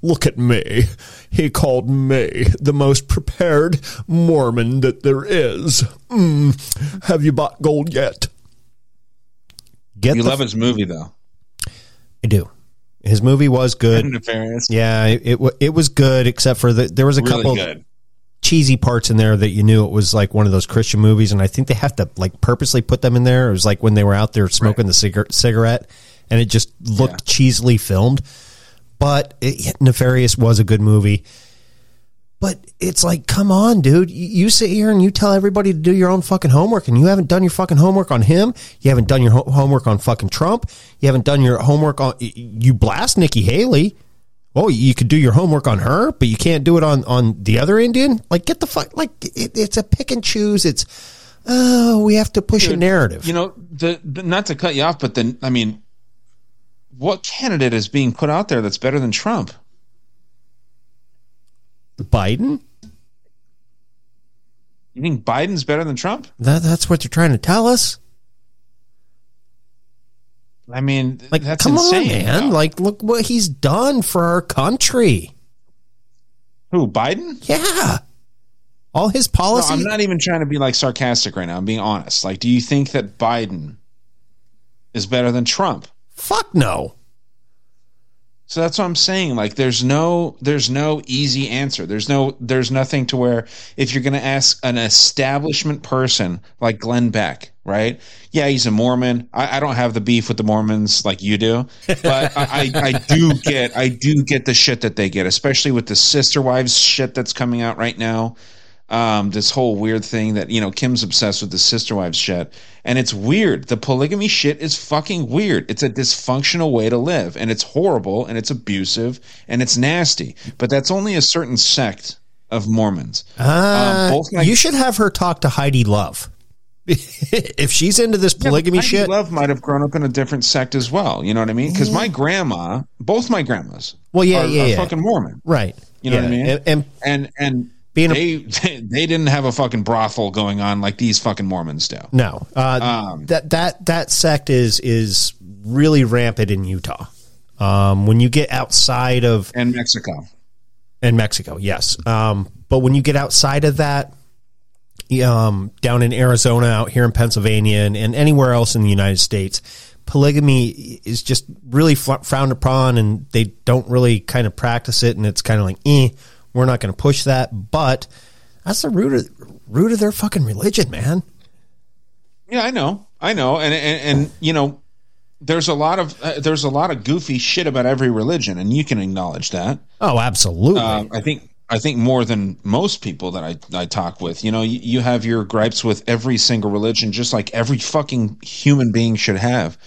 Look at me. He called me the most prepared Mormon that there is. Mm. Have you bought gold yet? Get you the love his movie though. I do. His movie was good. Yeah, it it, it was good, except for the there was a Really couple good. cheesy parts in there that you knew it was like one of those Christian movies, and I think they have to like purposely put them in there. It was like when they were out there smoking the cigar- cigarette, and it just looked cheesily filmed. But it, Nefarious was a good movie. But it's like, come on, dude. You, sit here and you tell everybody to do your own fucking homework, and you haven't done your fucking homework on him. You haven't done your ho- homework on fucking Trump. You haven't done your homework on. You blast Nikki Haley. Oh, you could do your homework on her, but you can't do it on on the other Indian. Like, get the fuck. Like, it, it's a pick and choose. It's oh, we have to push a narrative. You know, the, the not to cut you off, but then I mean, what candidate is being put out there that's better than Trump? Biden. You think Biden's better than Trump? That, that's what you're trying to tell us. I mean, Like, that's come insane. on, man. Like, look what he's done for our country. Who Biden? Yeah. All his No, policies. I'm not even trying to be like sarcastic right now. I'm being honest. Like, do you think that Biden is better than Trump? Fuck no. So that's what I'm saying. Like, there's no, there's no easy answer. There's no, there's nothing to where if you're to ask an establishment person like Glenn Beck, right? Yeah, he's a Mormon. I, I don't have the beef with the Mormons like you do, but I, I, I do get, I do get the shit that they get, especially with the sister wives shit that's coming out right now. Um, this whole weird thing that you know Kim's obsessed with the sister wives shit, and it's weird. The polygamy shit is fucking weird. It's a dysfunctional way to live, and it's horrible, and it's abusive, and it's nasty. But that's only a certain sect of Mormons. Uh, Um, my- you should have her talk to Heidi Love. if she's into this polygamy Heidi shit, Love might have grown up in a different sect as well. You know what I mean? Because my grandma, both my grandmas, Well, yeah, are, yeah, are yeah. fucking Mormon. right? You know what I mean? And, and and and Being a- they they didn't have a fucking brothel going on like these fucking Mormons do. no, uh, Um, that that that sect is is really rampant in Utah. Um, when you get outside of and Mexico. in Mexico, yes. Um, but when you get outside of that, um, down in Arizona, out here in Pennsylvania, and, and anywhere else in the United States, polygamy is just really frowned upon, and they don't really kind of practice it, and it's kind of like, eh, we're not going to push that. But that's the root of root of their fucking religion, man. Yeah, I know, I know, and and, and you know, there's a lot of uh, there's a lot of goofy shit about every religion, and you can acknowledge that. Oh, absolutely. Um, I think I think more than most people that I, I talk with. You know, you, you have your gripes with every single religion, just like every fucking human being should have.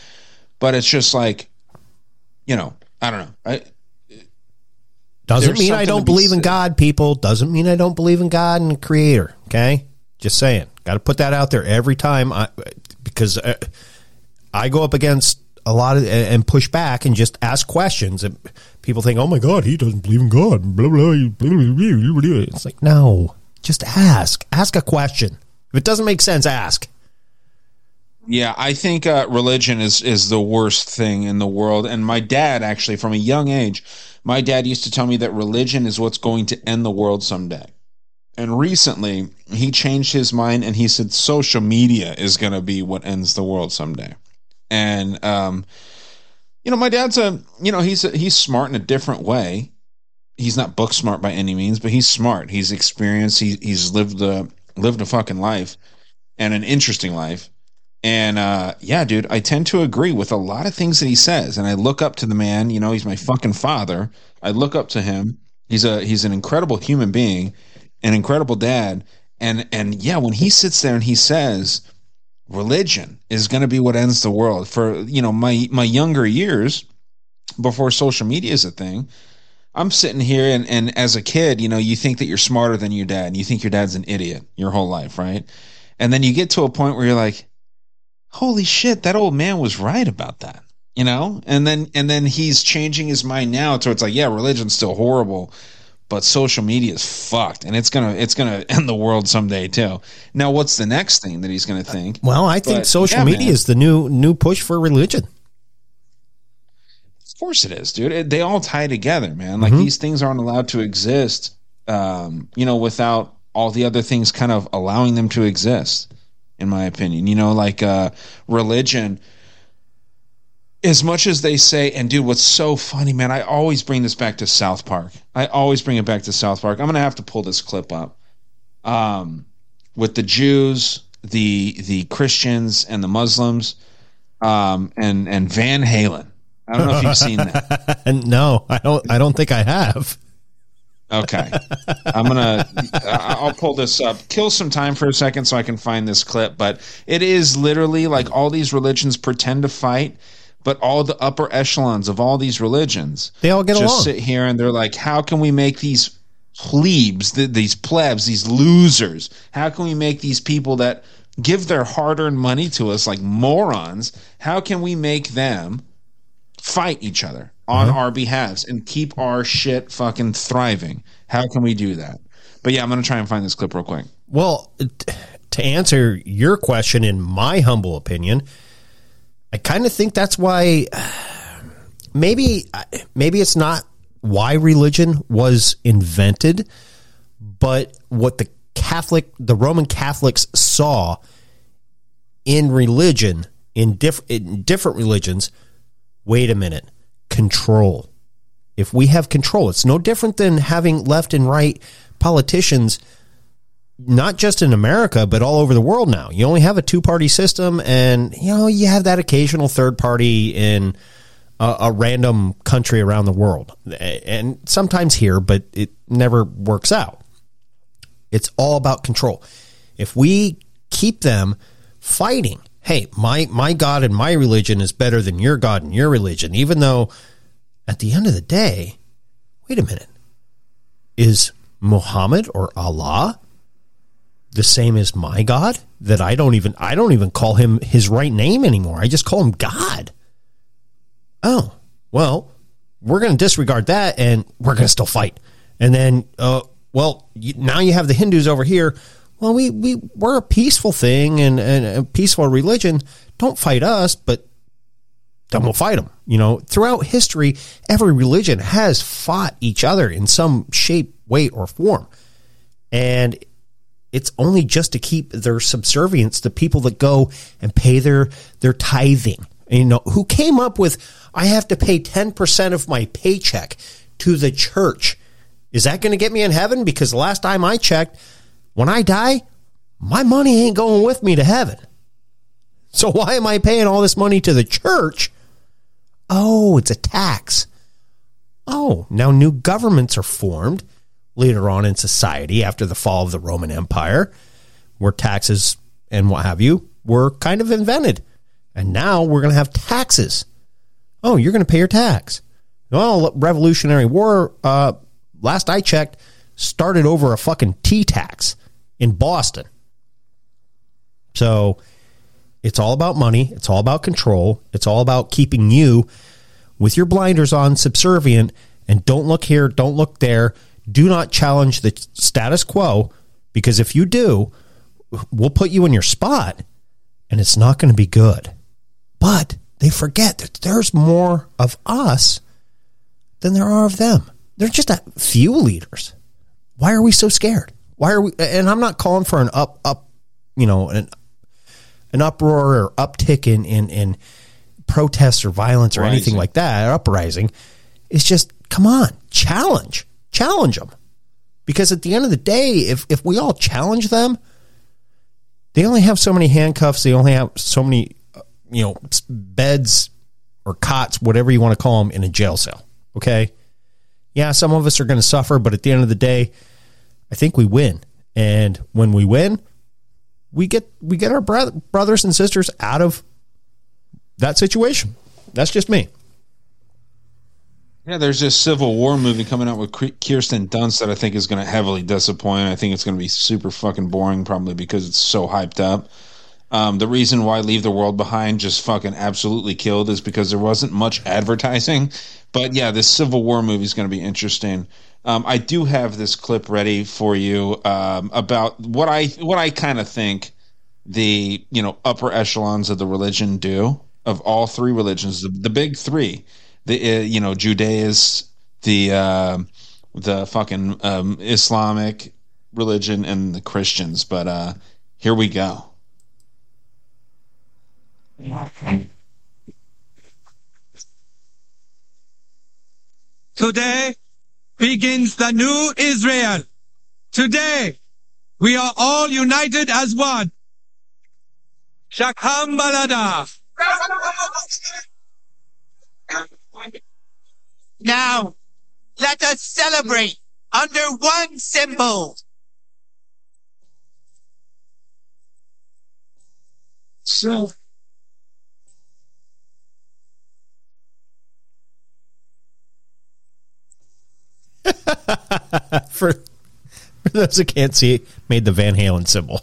But it's just like, you know, I don't know. I, Doesn't There's mean I don't be believe in. God, people. Doesn't mean I don't believe in God and the Creator. Okay, just saying. Got to put that out there every time, I, because uh, I go up against a lot of and push back and just ask questions, and people think, "Oh my God, he doesn't believe in God." Blah blah. blah, blah, blah, blah. It's like no, just ask. Ask a question. If it doesn't make sense, ask. Yeah, I think uh, religion is is the worst thing in the world. And my dad, actually, from a young age, my dad used to tell me that religion is what's going to end the world someday. And recently, he changed his mind and he said social media is going to be what ends the world someday. And um, you know, my dad's a you know he's a, he's smart in a different way. He's not book smart by any means, but he's smart. He's experienced. He, he's lived a lived a fucking life and an interesting life. And uh, yeah, dude, I tend to agree with a lot of things that he says, and I look up to the man. You know, he's my fucking father. I look up to him. He's a he's an incredible human being, an incredible dad. And and yeah, when he sits there and he says, religion is going to be what ends the world. For you know, my my younger years, before social media is a thing, I'm sitting here and, and as a kid, you know, you think that you're smarter than your dad and you think your dad's an idiot your whole life, right? And then you get to a point where you're like, holy shit, that old man was right about that. You know? And then and then he's changing his mind now to it's like, yeah, religion's still horrible, but social media is fucked and it's gonna it's gonna end the world someday too. Now what's the next thing that he's gonna think? Well, I think But, social yeah, media man. is the new new push for religion. Of course it is, dude. It, they all tie together, man. Like Mhm. these things aren't allowed to exist, um, you know, without all the other things kind of allowing them to exist. In my opinion, you know, like uh, religion. As much as they say, and dude, what's so funny, man? I always bring this back to South Park. I always bring it back to South Park. I'm gonna have to pull this clip up. Um, with the Jews, the the Christians, and the Muslims, um, and and Van Halen. I don't know if you've seen that. no, I don't. I don't think I have. Okay, I'm gonna. I- I'll pull this up. Kill some time for a second so I can find this clip. But it is literally like all these religions pretend to fight, but all the upper echelons of all these religions They all get just along. sit here and they're like, how can we make these plebes, th- these plebs, these losers? How can we make these people that give their hard-earned money to us like morons? How can we make them fight each other on Uh-huh. our behalves and keep our shit fucking thriving? How can we do that? But yeah, I'm gonna try and find this clip real quick. Well, to answer your question, in my humble opinion, I kind of think that's why maybe maybe it's not why religion was invented, but what the Catholic, the Roman Catholics saw in religion in, diff- in different religions. Wait a minute, control. If we have control, it's no different than having left and right politicians not just in America, but all over the world now. You only have a two party system, and you know you have that occasional third party in a, a random country around the world, and sometimes here, but it never works out. It's all about control. If we keep them fighting, hey, my my God and my religion is better than your God and your religion, even though at the end of the day, wait a minute, is Muhammad or Allah the same as my God that I don't even I don't even call him his right name anymore. I just call him God. Oh, well, we're going to disregard that and we're going to still fight. And then uh well, you, now you have the Hindus over here. Well, we we we're a peaceful thing and, and a peaceful religion. Don't fight us, but then we'll fight them. You know, throughout history, every religion has fought each other in some shape, way, or form. And it's only just to keep their subservience to people that go and pay their their tithing. You know, who came up with I have to pay 10% of my paycheck to the church. Is that going to get me in heaven? Because the last time I checked, when I die, my money ain't going with me to heaven. So why am I paying all this money to the church? Oh, it's a tax. Oh, now new governments are formed later on in society after the fall of the Roman Empire, where taxes and what have you were kind of invented. And now we're going to have taxes. Oh, you're going to pay your tax. Well, Revolutionary War, uh, last I checked, started over a fucking tea tax in Boston. So it's all about money. It's all about control. It's all about keeping you with your blinders on, subservient, and don't look here, don't look there. Do not challenge the status quo because if you do, we'll put you in your spot and it's not going to be good. But they forget that there's more of us than there are of them. They're just a few leaders. Why are we so scared? Why are we? And I'm not calling for an up, up, you know, an an uproar or uptick in in, in protests or violence or anything like that, or uprising. It's just come on, challenge, challenge them, because at the end of the day, if if we all challenge them, they only have so many handcuffs. They only have so many, uh, you know, beds or cots, whatever you want to call them, in a jail cell. Okay. Yeah, some of us are going to suffer, but at the end of the day, I think we win. And when we win, we get we get our bro- brothers and sisters out of that situation. That's just me. Yeah, there's this Civil War movie coming out with Kirsten Dunst that I think is going to heavily disappoint. I think it's going to be super fucking boring, probably because it's so hyped up. Um, the reason why Leave the World Behind just fucking absolutely killed is because there wasn't much advertising. But yeah, this Civil War movie is going to be interesting. Um, I do have this clip ready for you um, about what I what I kind of think the you know upper echelons of the religion do of all three religions, the, the big three. the uh, you know Judaism, the uh, the fucking um, Islamic religion, and the Christians. But uh, here we go. Today begins the new Israel. Today, we are all united as one. Shakam Balada. Now, let us celebrate under one symbol. So, for, for those who can't see made the Van Halen symbol.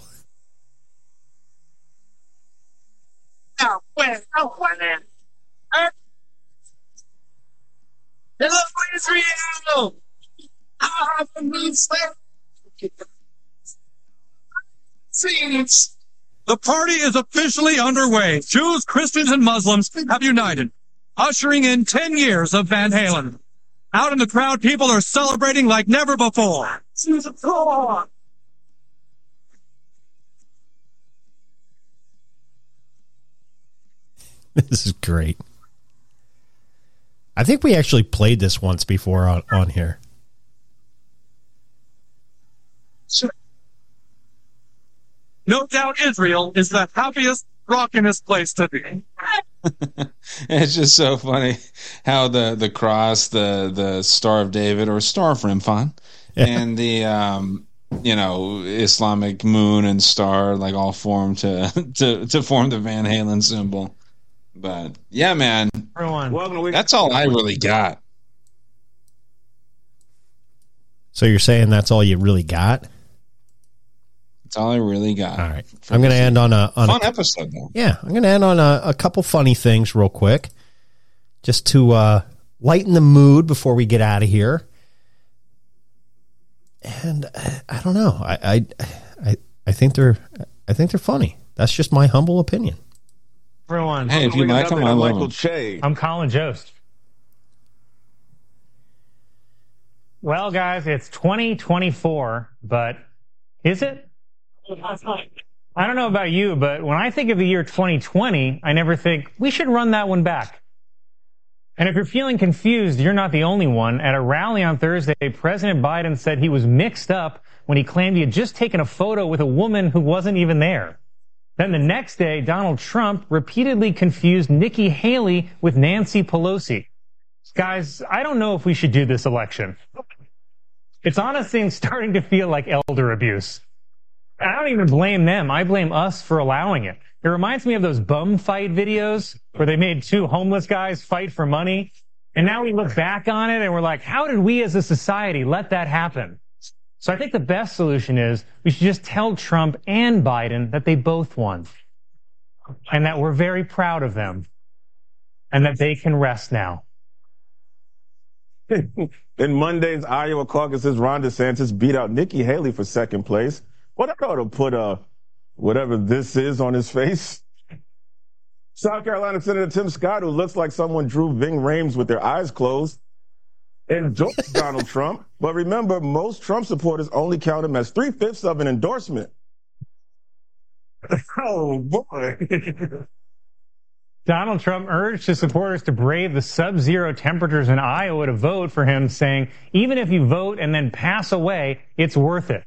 The party is officially underway. Jews, Christians, and Muslims have united, ushering in 10 years of Van Halen. Out in the crowd, people are celebrating like never before. This is great. I think we actually played this once before on, on here. No doubt Israel is the happiest, rockinest place to be. It's just so funny how the the cross, the the Star of David or Star of Remphan, and the um, you know Islamic moon and star like all form to to to form the Van Halen symbol. But yeah, man, Everyone. that's all I really got. So you're saying that's all you really got? That's all I really got. All right. I'm going to end on a on Fun a, episode though. Yeah, I'm going to end on a, a couple funny things real quick, just to uh, lighten the mood before we get out of here. And uh, I don't know. I, I I I think they're I think they're funny. That's just my humble opinion. Everyone. Hey, if you like them, I love them. Che. I'm Colin Jost. Well, guys, it's 2024, but is it? I don't know about you, but when I think of the year 2020, I never think we should run that one back. And if you're feeling confused, you're not the only one. At a rally on Thursday, President Biden said he was mixed up when he claimed he had just taken a photo with a woman who wasn't even there. Then the next day, Donald Trump repeatedly confused Nikki Haley with Nancy Pelosi. Guys, I don't know if we should do this election. It's honestly starting to feel like elder abuse. I don't even blame them. I blame us for allowing it. It reminds me of those bum fight videos where they made two homeless guys fight for money. And now we look back on it and we're like, how did we as a society let that happen? So I think the best solution is we should just tell Trump and Biden that they both won and that we're very proud of them and that they can rest now. In Monday's Iowa caucuses, Ron DeSantis beat out Nikki Haley for second place. What I ought to put uh, whatever this is on his face. South Carolina Senator Tim Scott, who looks like someone drew Ving Rhames with their eyes closed, endorsed Donald Trump. But remember, most Trump supporters only count him as three fifths of an endorsement. Oh boy. Donald Trump urged his supporters to brave the sub-zero temperatures in Iowa to vote for him, saying, even if you vote and then pass away, it's worth it.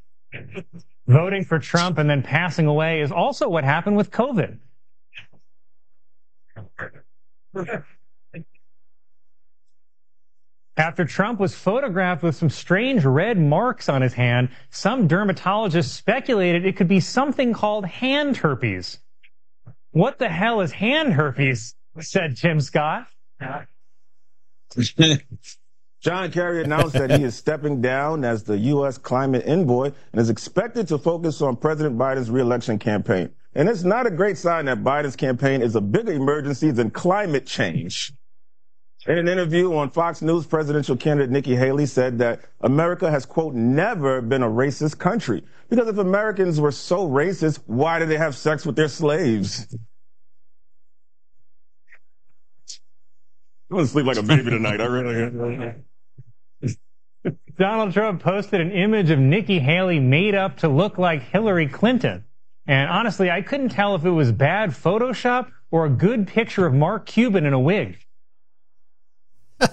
Voting for Trump and then passing away is also what happened with COVID. After Trump was photographed with some strange red marks on his hand, some dermatologists speculated it could be something called hand herpes. What the hell is hand herpes? said Tim Scott. John Kerry announced that he is stepping down as the U.S. climate envoy and is expected to focus on President Biden's reelection campaign. And it's not a great sign that Biden's campaign is a bigger emergency than climate change. In an interview on Fox News, presidential candidate Nikki Haley said that America has, quote, never been a racist country. Because if Americans were so racist, why did they have sex with their slaves? I want to sleep like a baby tonight. I really. Donald Trump posted an image of Nikki Haley made up to look like Hillary Clinton. And honestly, I couldn't tell if it was bad Photoshop or a good picture of Mark Cuban in a wig.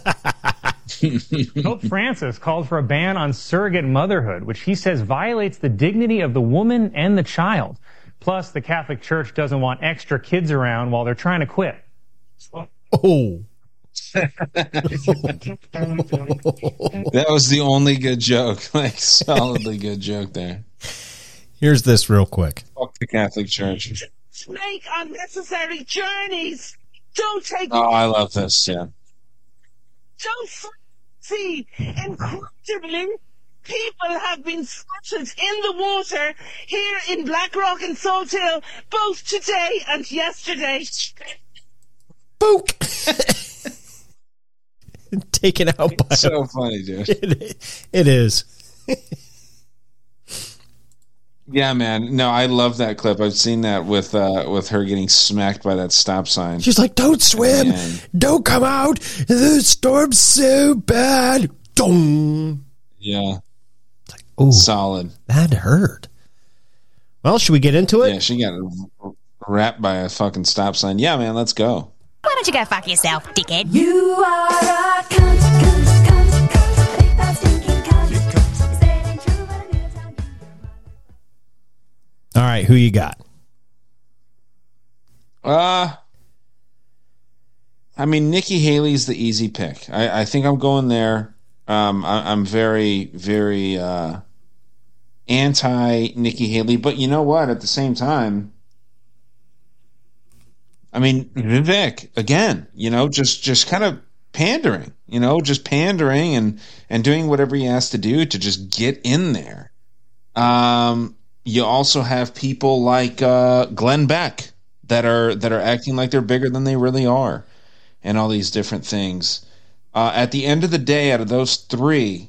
Pope Francis called for a ban on surrogate motherhood, which he says violates the dignity of the woman and the child. Plus, the Catholic Church doesn't want extra kids around while they're trying to quit. Oh. That was the only good joke. Like solidly good joke there. Here's this real quick. Fuck the Catholic Church. Make unnecessary journeys. Don't take. Oh, I love this. Yeah. Don't see. Incredibly, people have been spotted in the water here in Black Rock and Salt Hill both today and yesterday. Taken out by So funny, dude. It, it is. Yeah, man. No, I love that clip. I've seen that with uh with her getting smacked by that stop sign. She's like, "Don't swim, Man. don't come out. The storm's so bad." Dong. Yeah. Ooh, Solid. that hurt. Well, should we get into it? Yeah, she got wrapped by a fucking stop sign. Yeah, man. Let's go. Why don't you go fuck yourself, dickhead? You are a cunt, cunt, cunt, cunt. Big fat stinking cunt. Saying true, but a little time. All right, who you got? Uh I mean, Nikki Haley's the easy pick. I, I think I'm going there. Um, I, I'm very, very uh, anti Nikki Haley, but you know what? At the same time, I mean, Vivek again. You know, just just kind of pandering. You know, just pandering and and doing whatever he has to do to just get in there. Um, you also have people like uh, Glenn Beck that are that are acting like they're bigger than they really are, and all these different things. Uh, at the end of the day, out of those three,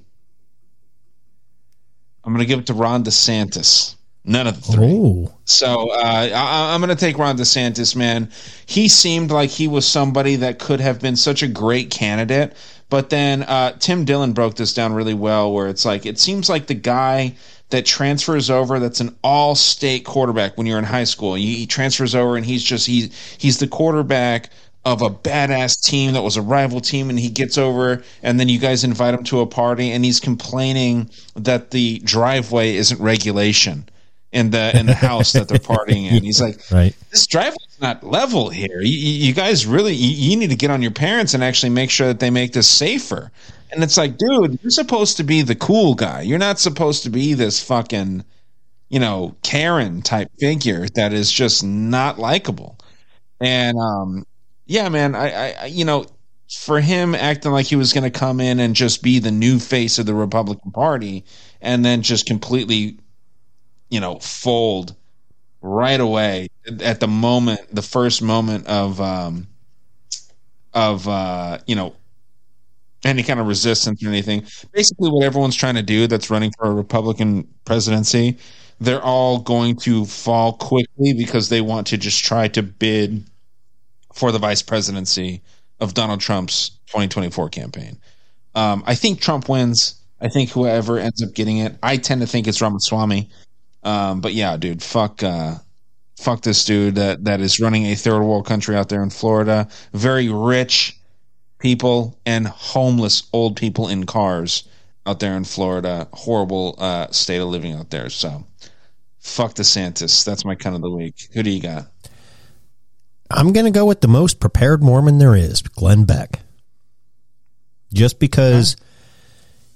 I'm going to give it to Ron DeSantis. None of the three. Oh, So uh, I, I'm going to take Ron DeSantis, man. He seemed like he was somebody that could have been such a great candidate. But then uh, Tim Dillon broke this down really well, where it's like it seems like the guy that transfers over that's an all-state quarterback when you're in high school. He, he transfers over and he's just he he's the quarterback of a badass team that was a rival team and he gets over and then you guys invite him to a party and he's complaining that the driveway isn't regulation in the in the house that they're partying in. He's like, right. this driveway's not level here. You, you guys really you, you need to get on your parents and actually make sure that they make this safer. And it's like, dude, you're supposed to be the cool guy. You're not supposed to be this fucking, you know, Karen type figure that is just not likable. And um, yeah, man, I, I, I you know, for him acting like he was going to come in and just be the new face of the Republican Party, and then just completely, you know, fold right away at the moment, the first moment of, um, of uh, you know, any kind of resistance or anything. Basically, what everyone's trying to do that's running for a Republican presidency, they're all going to fall quickly because they want to just try to bid for the vice presidency of Donald Trump's 2024 campaign. Um, I think Trump wins. I think whoever ends up getting it, I tend to think it's Ramaswamy. Um, but yeah, dude, fuck, uh, fuck this dude that that is running a third world country out there in Florida. Very rich people and homeless old people in cars out there in Florida. Horrible uh, state of living out there. So, fuck DeSantis. That's my kind of the week. Who do you got? I'm going to go with the most prepared Mormon there is, Glenn Beck. Just because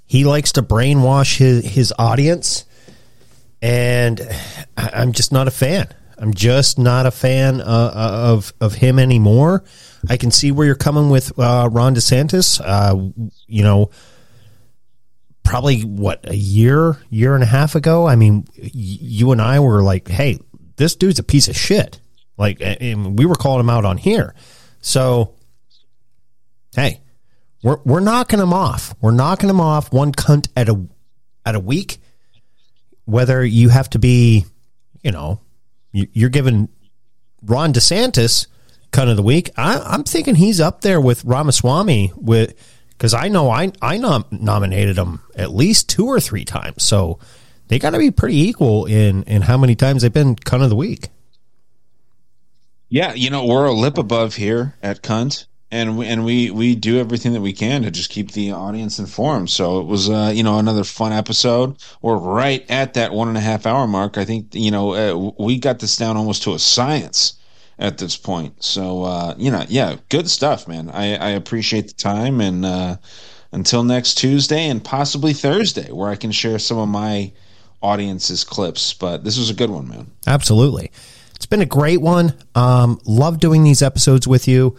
he likes to brainwash his, his audience, and I'm just not a fan. I'm just not a fan uh, of of him anymore. I can see where you're coming with uh, Ron DeSantis. Uh, you know, probably what a year, year and a half ago. I mean, y- you and I were like, "Hey, this dude's a piece of shit." Like, and we were calling him out on here. So, hey, we're we're knocking him off. We're knocking him off one cunt at a at a week. Whether you have to be, you know, you- you're giving Ron DeSantis cunt of the week. I, I'm thinking he's up there with Ramaswamy with because I know I I nom- nominated him at least two or three times. So they got to be pretty equal in in how many times they've been cunt of the week. Yeah, you know, we're a lip above here at Cunt, and we, and we we do everything that we can to just keep the audience informed. So it was, uh, you know, another fun episode. We're right at that one and a half hour mark. I think, you know, uh, we got this down almost to a science at this point. So, uh, you know, yeah, good stuff, man. I, I appreciate the time, and uh, until next Tuesday and possibly Thursday, where I can share some of my audience's clips. But this was a good one, man. Absolutely. It's been a great one. Um, love doing these episodes with you.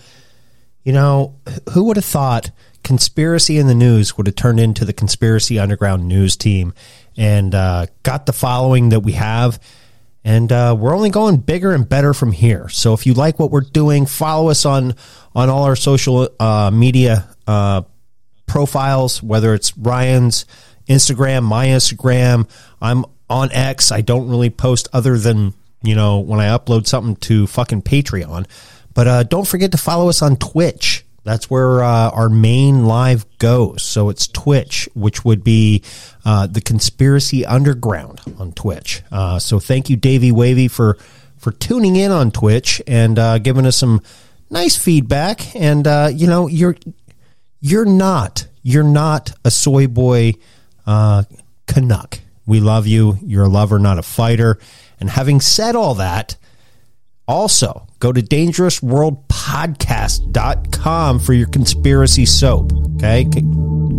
You know, who would have thought conspiracy in the news would have turned into the conspiracy underground news team and uh, got the following that we have. And uh, we're only going bigger and better from here. So if you like what we're doing, follow us on on all our social uh, media uh, profiles, whether it's Ryan's Instagram, my Instagram. I'm on X. I don't really post other than you know when I upload something to fucking Patreon. But uh, don't forget to follow us on Twitch. That's where uh, our main live goes. So it's Twitch, which would be uh, the Conspiracy Underground on Twitch. Uh, so thank you, Davey Wavy, for for tuning in on Twitch and uh, giving us some nice feedback. And uh, you know, you're you're not you're not a soy boy uh, Canuck. We love you. You're a lover, not a fighter. And having said all that, also go to dangerousworldpodcast.com for your conspiracy soap. Okay.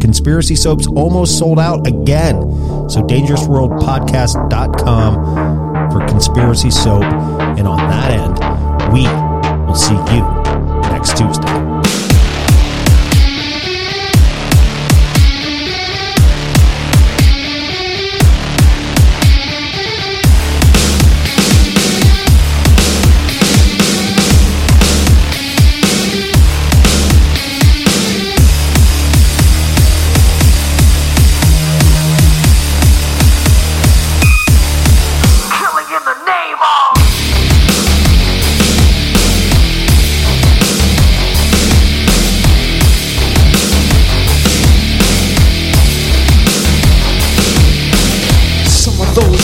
Conspiracy soap's almost sold out again. So dangerousworldpodcast.com for conspiracy soap. And on that end, we will see you next Tuesday.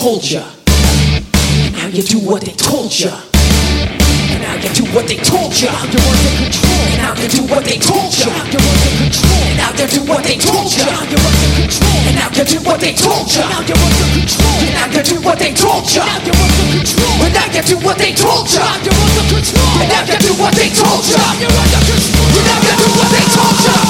told you. And now you do what they told you. And now you do what they told you. You're under control. And now you do what they told you. You're under control. And now you do what they told you. You're under control. And now you do what they told you. Now you're under control. And now you do what they told you. Now you're under control. And now you do what they told you. You're under control. And now you do what they told you. You're under control. And now you do what they told you.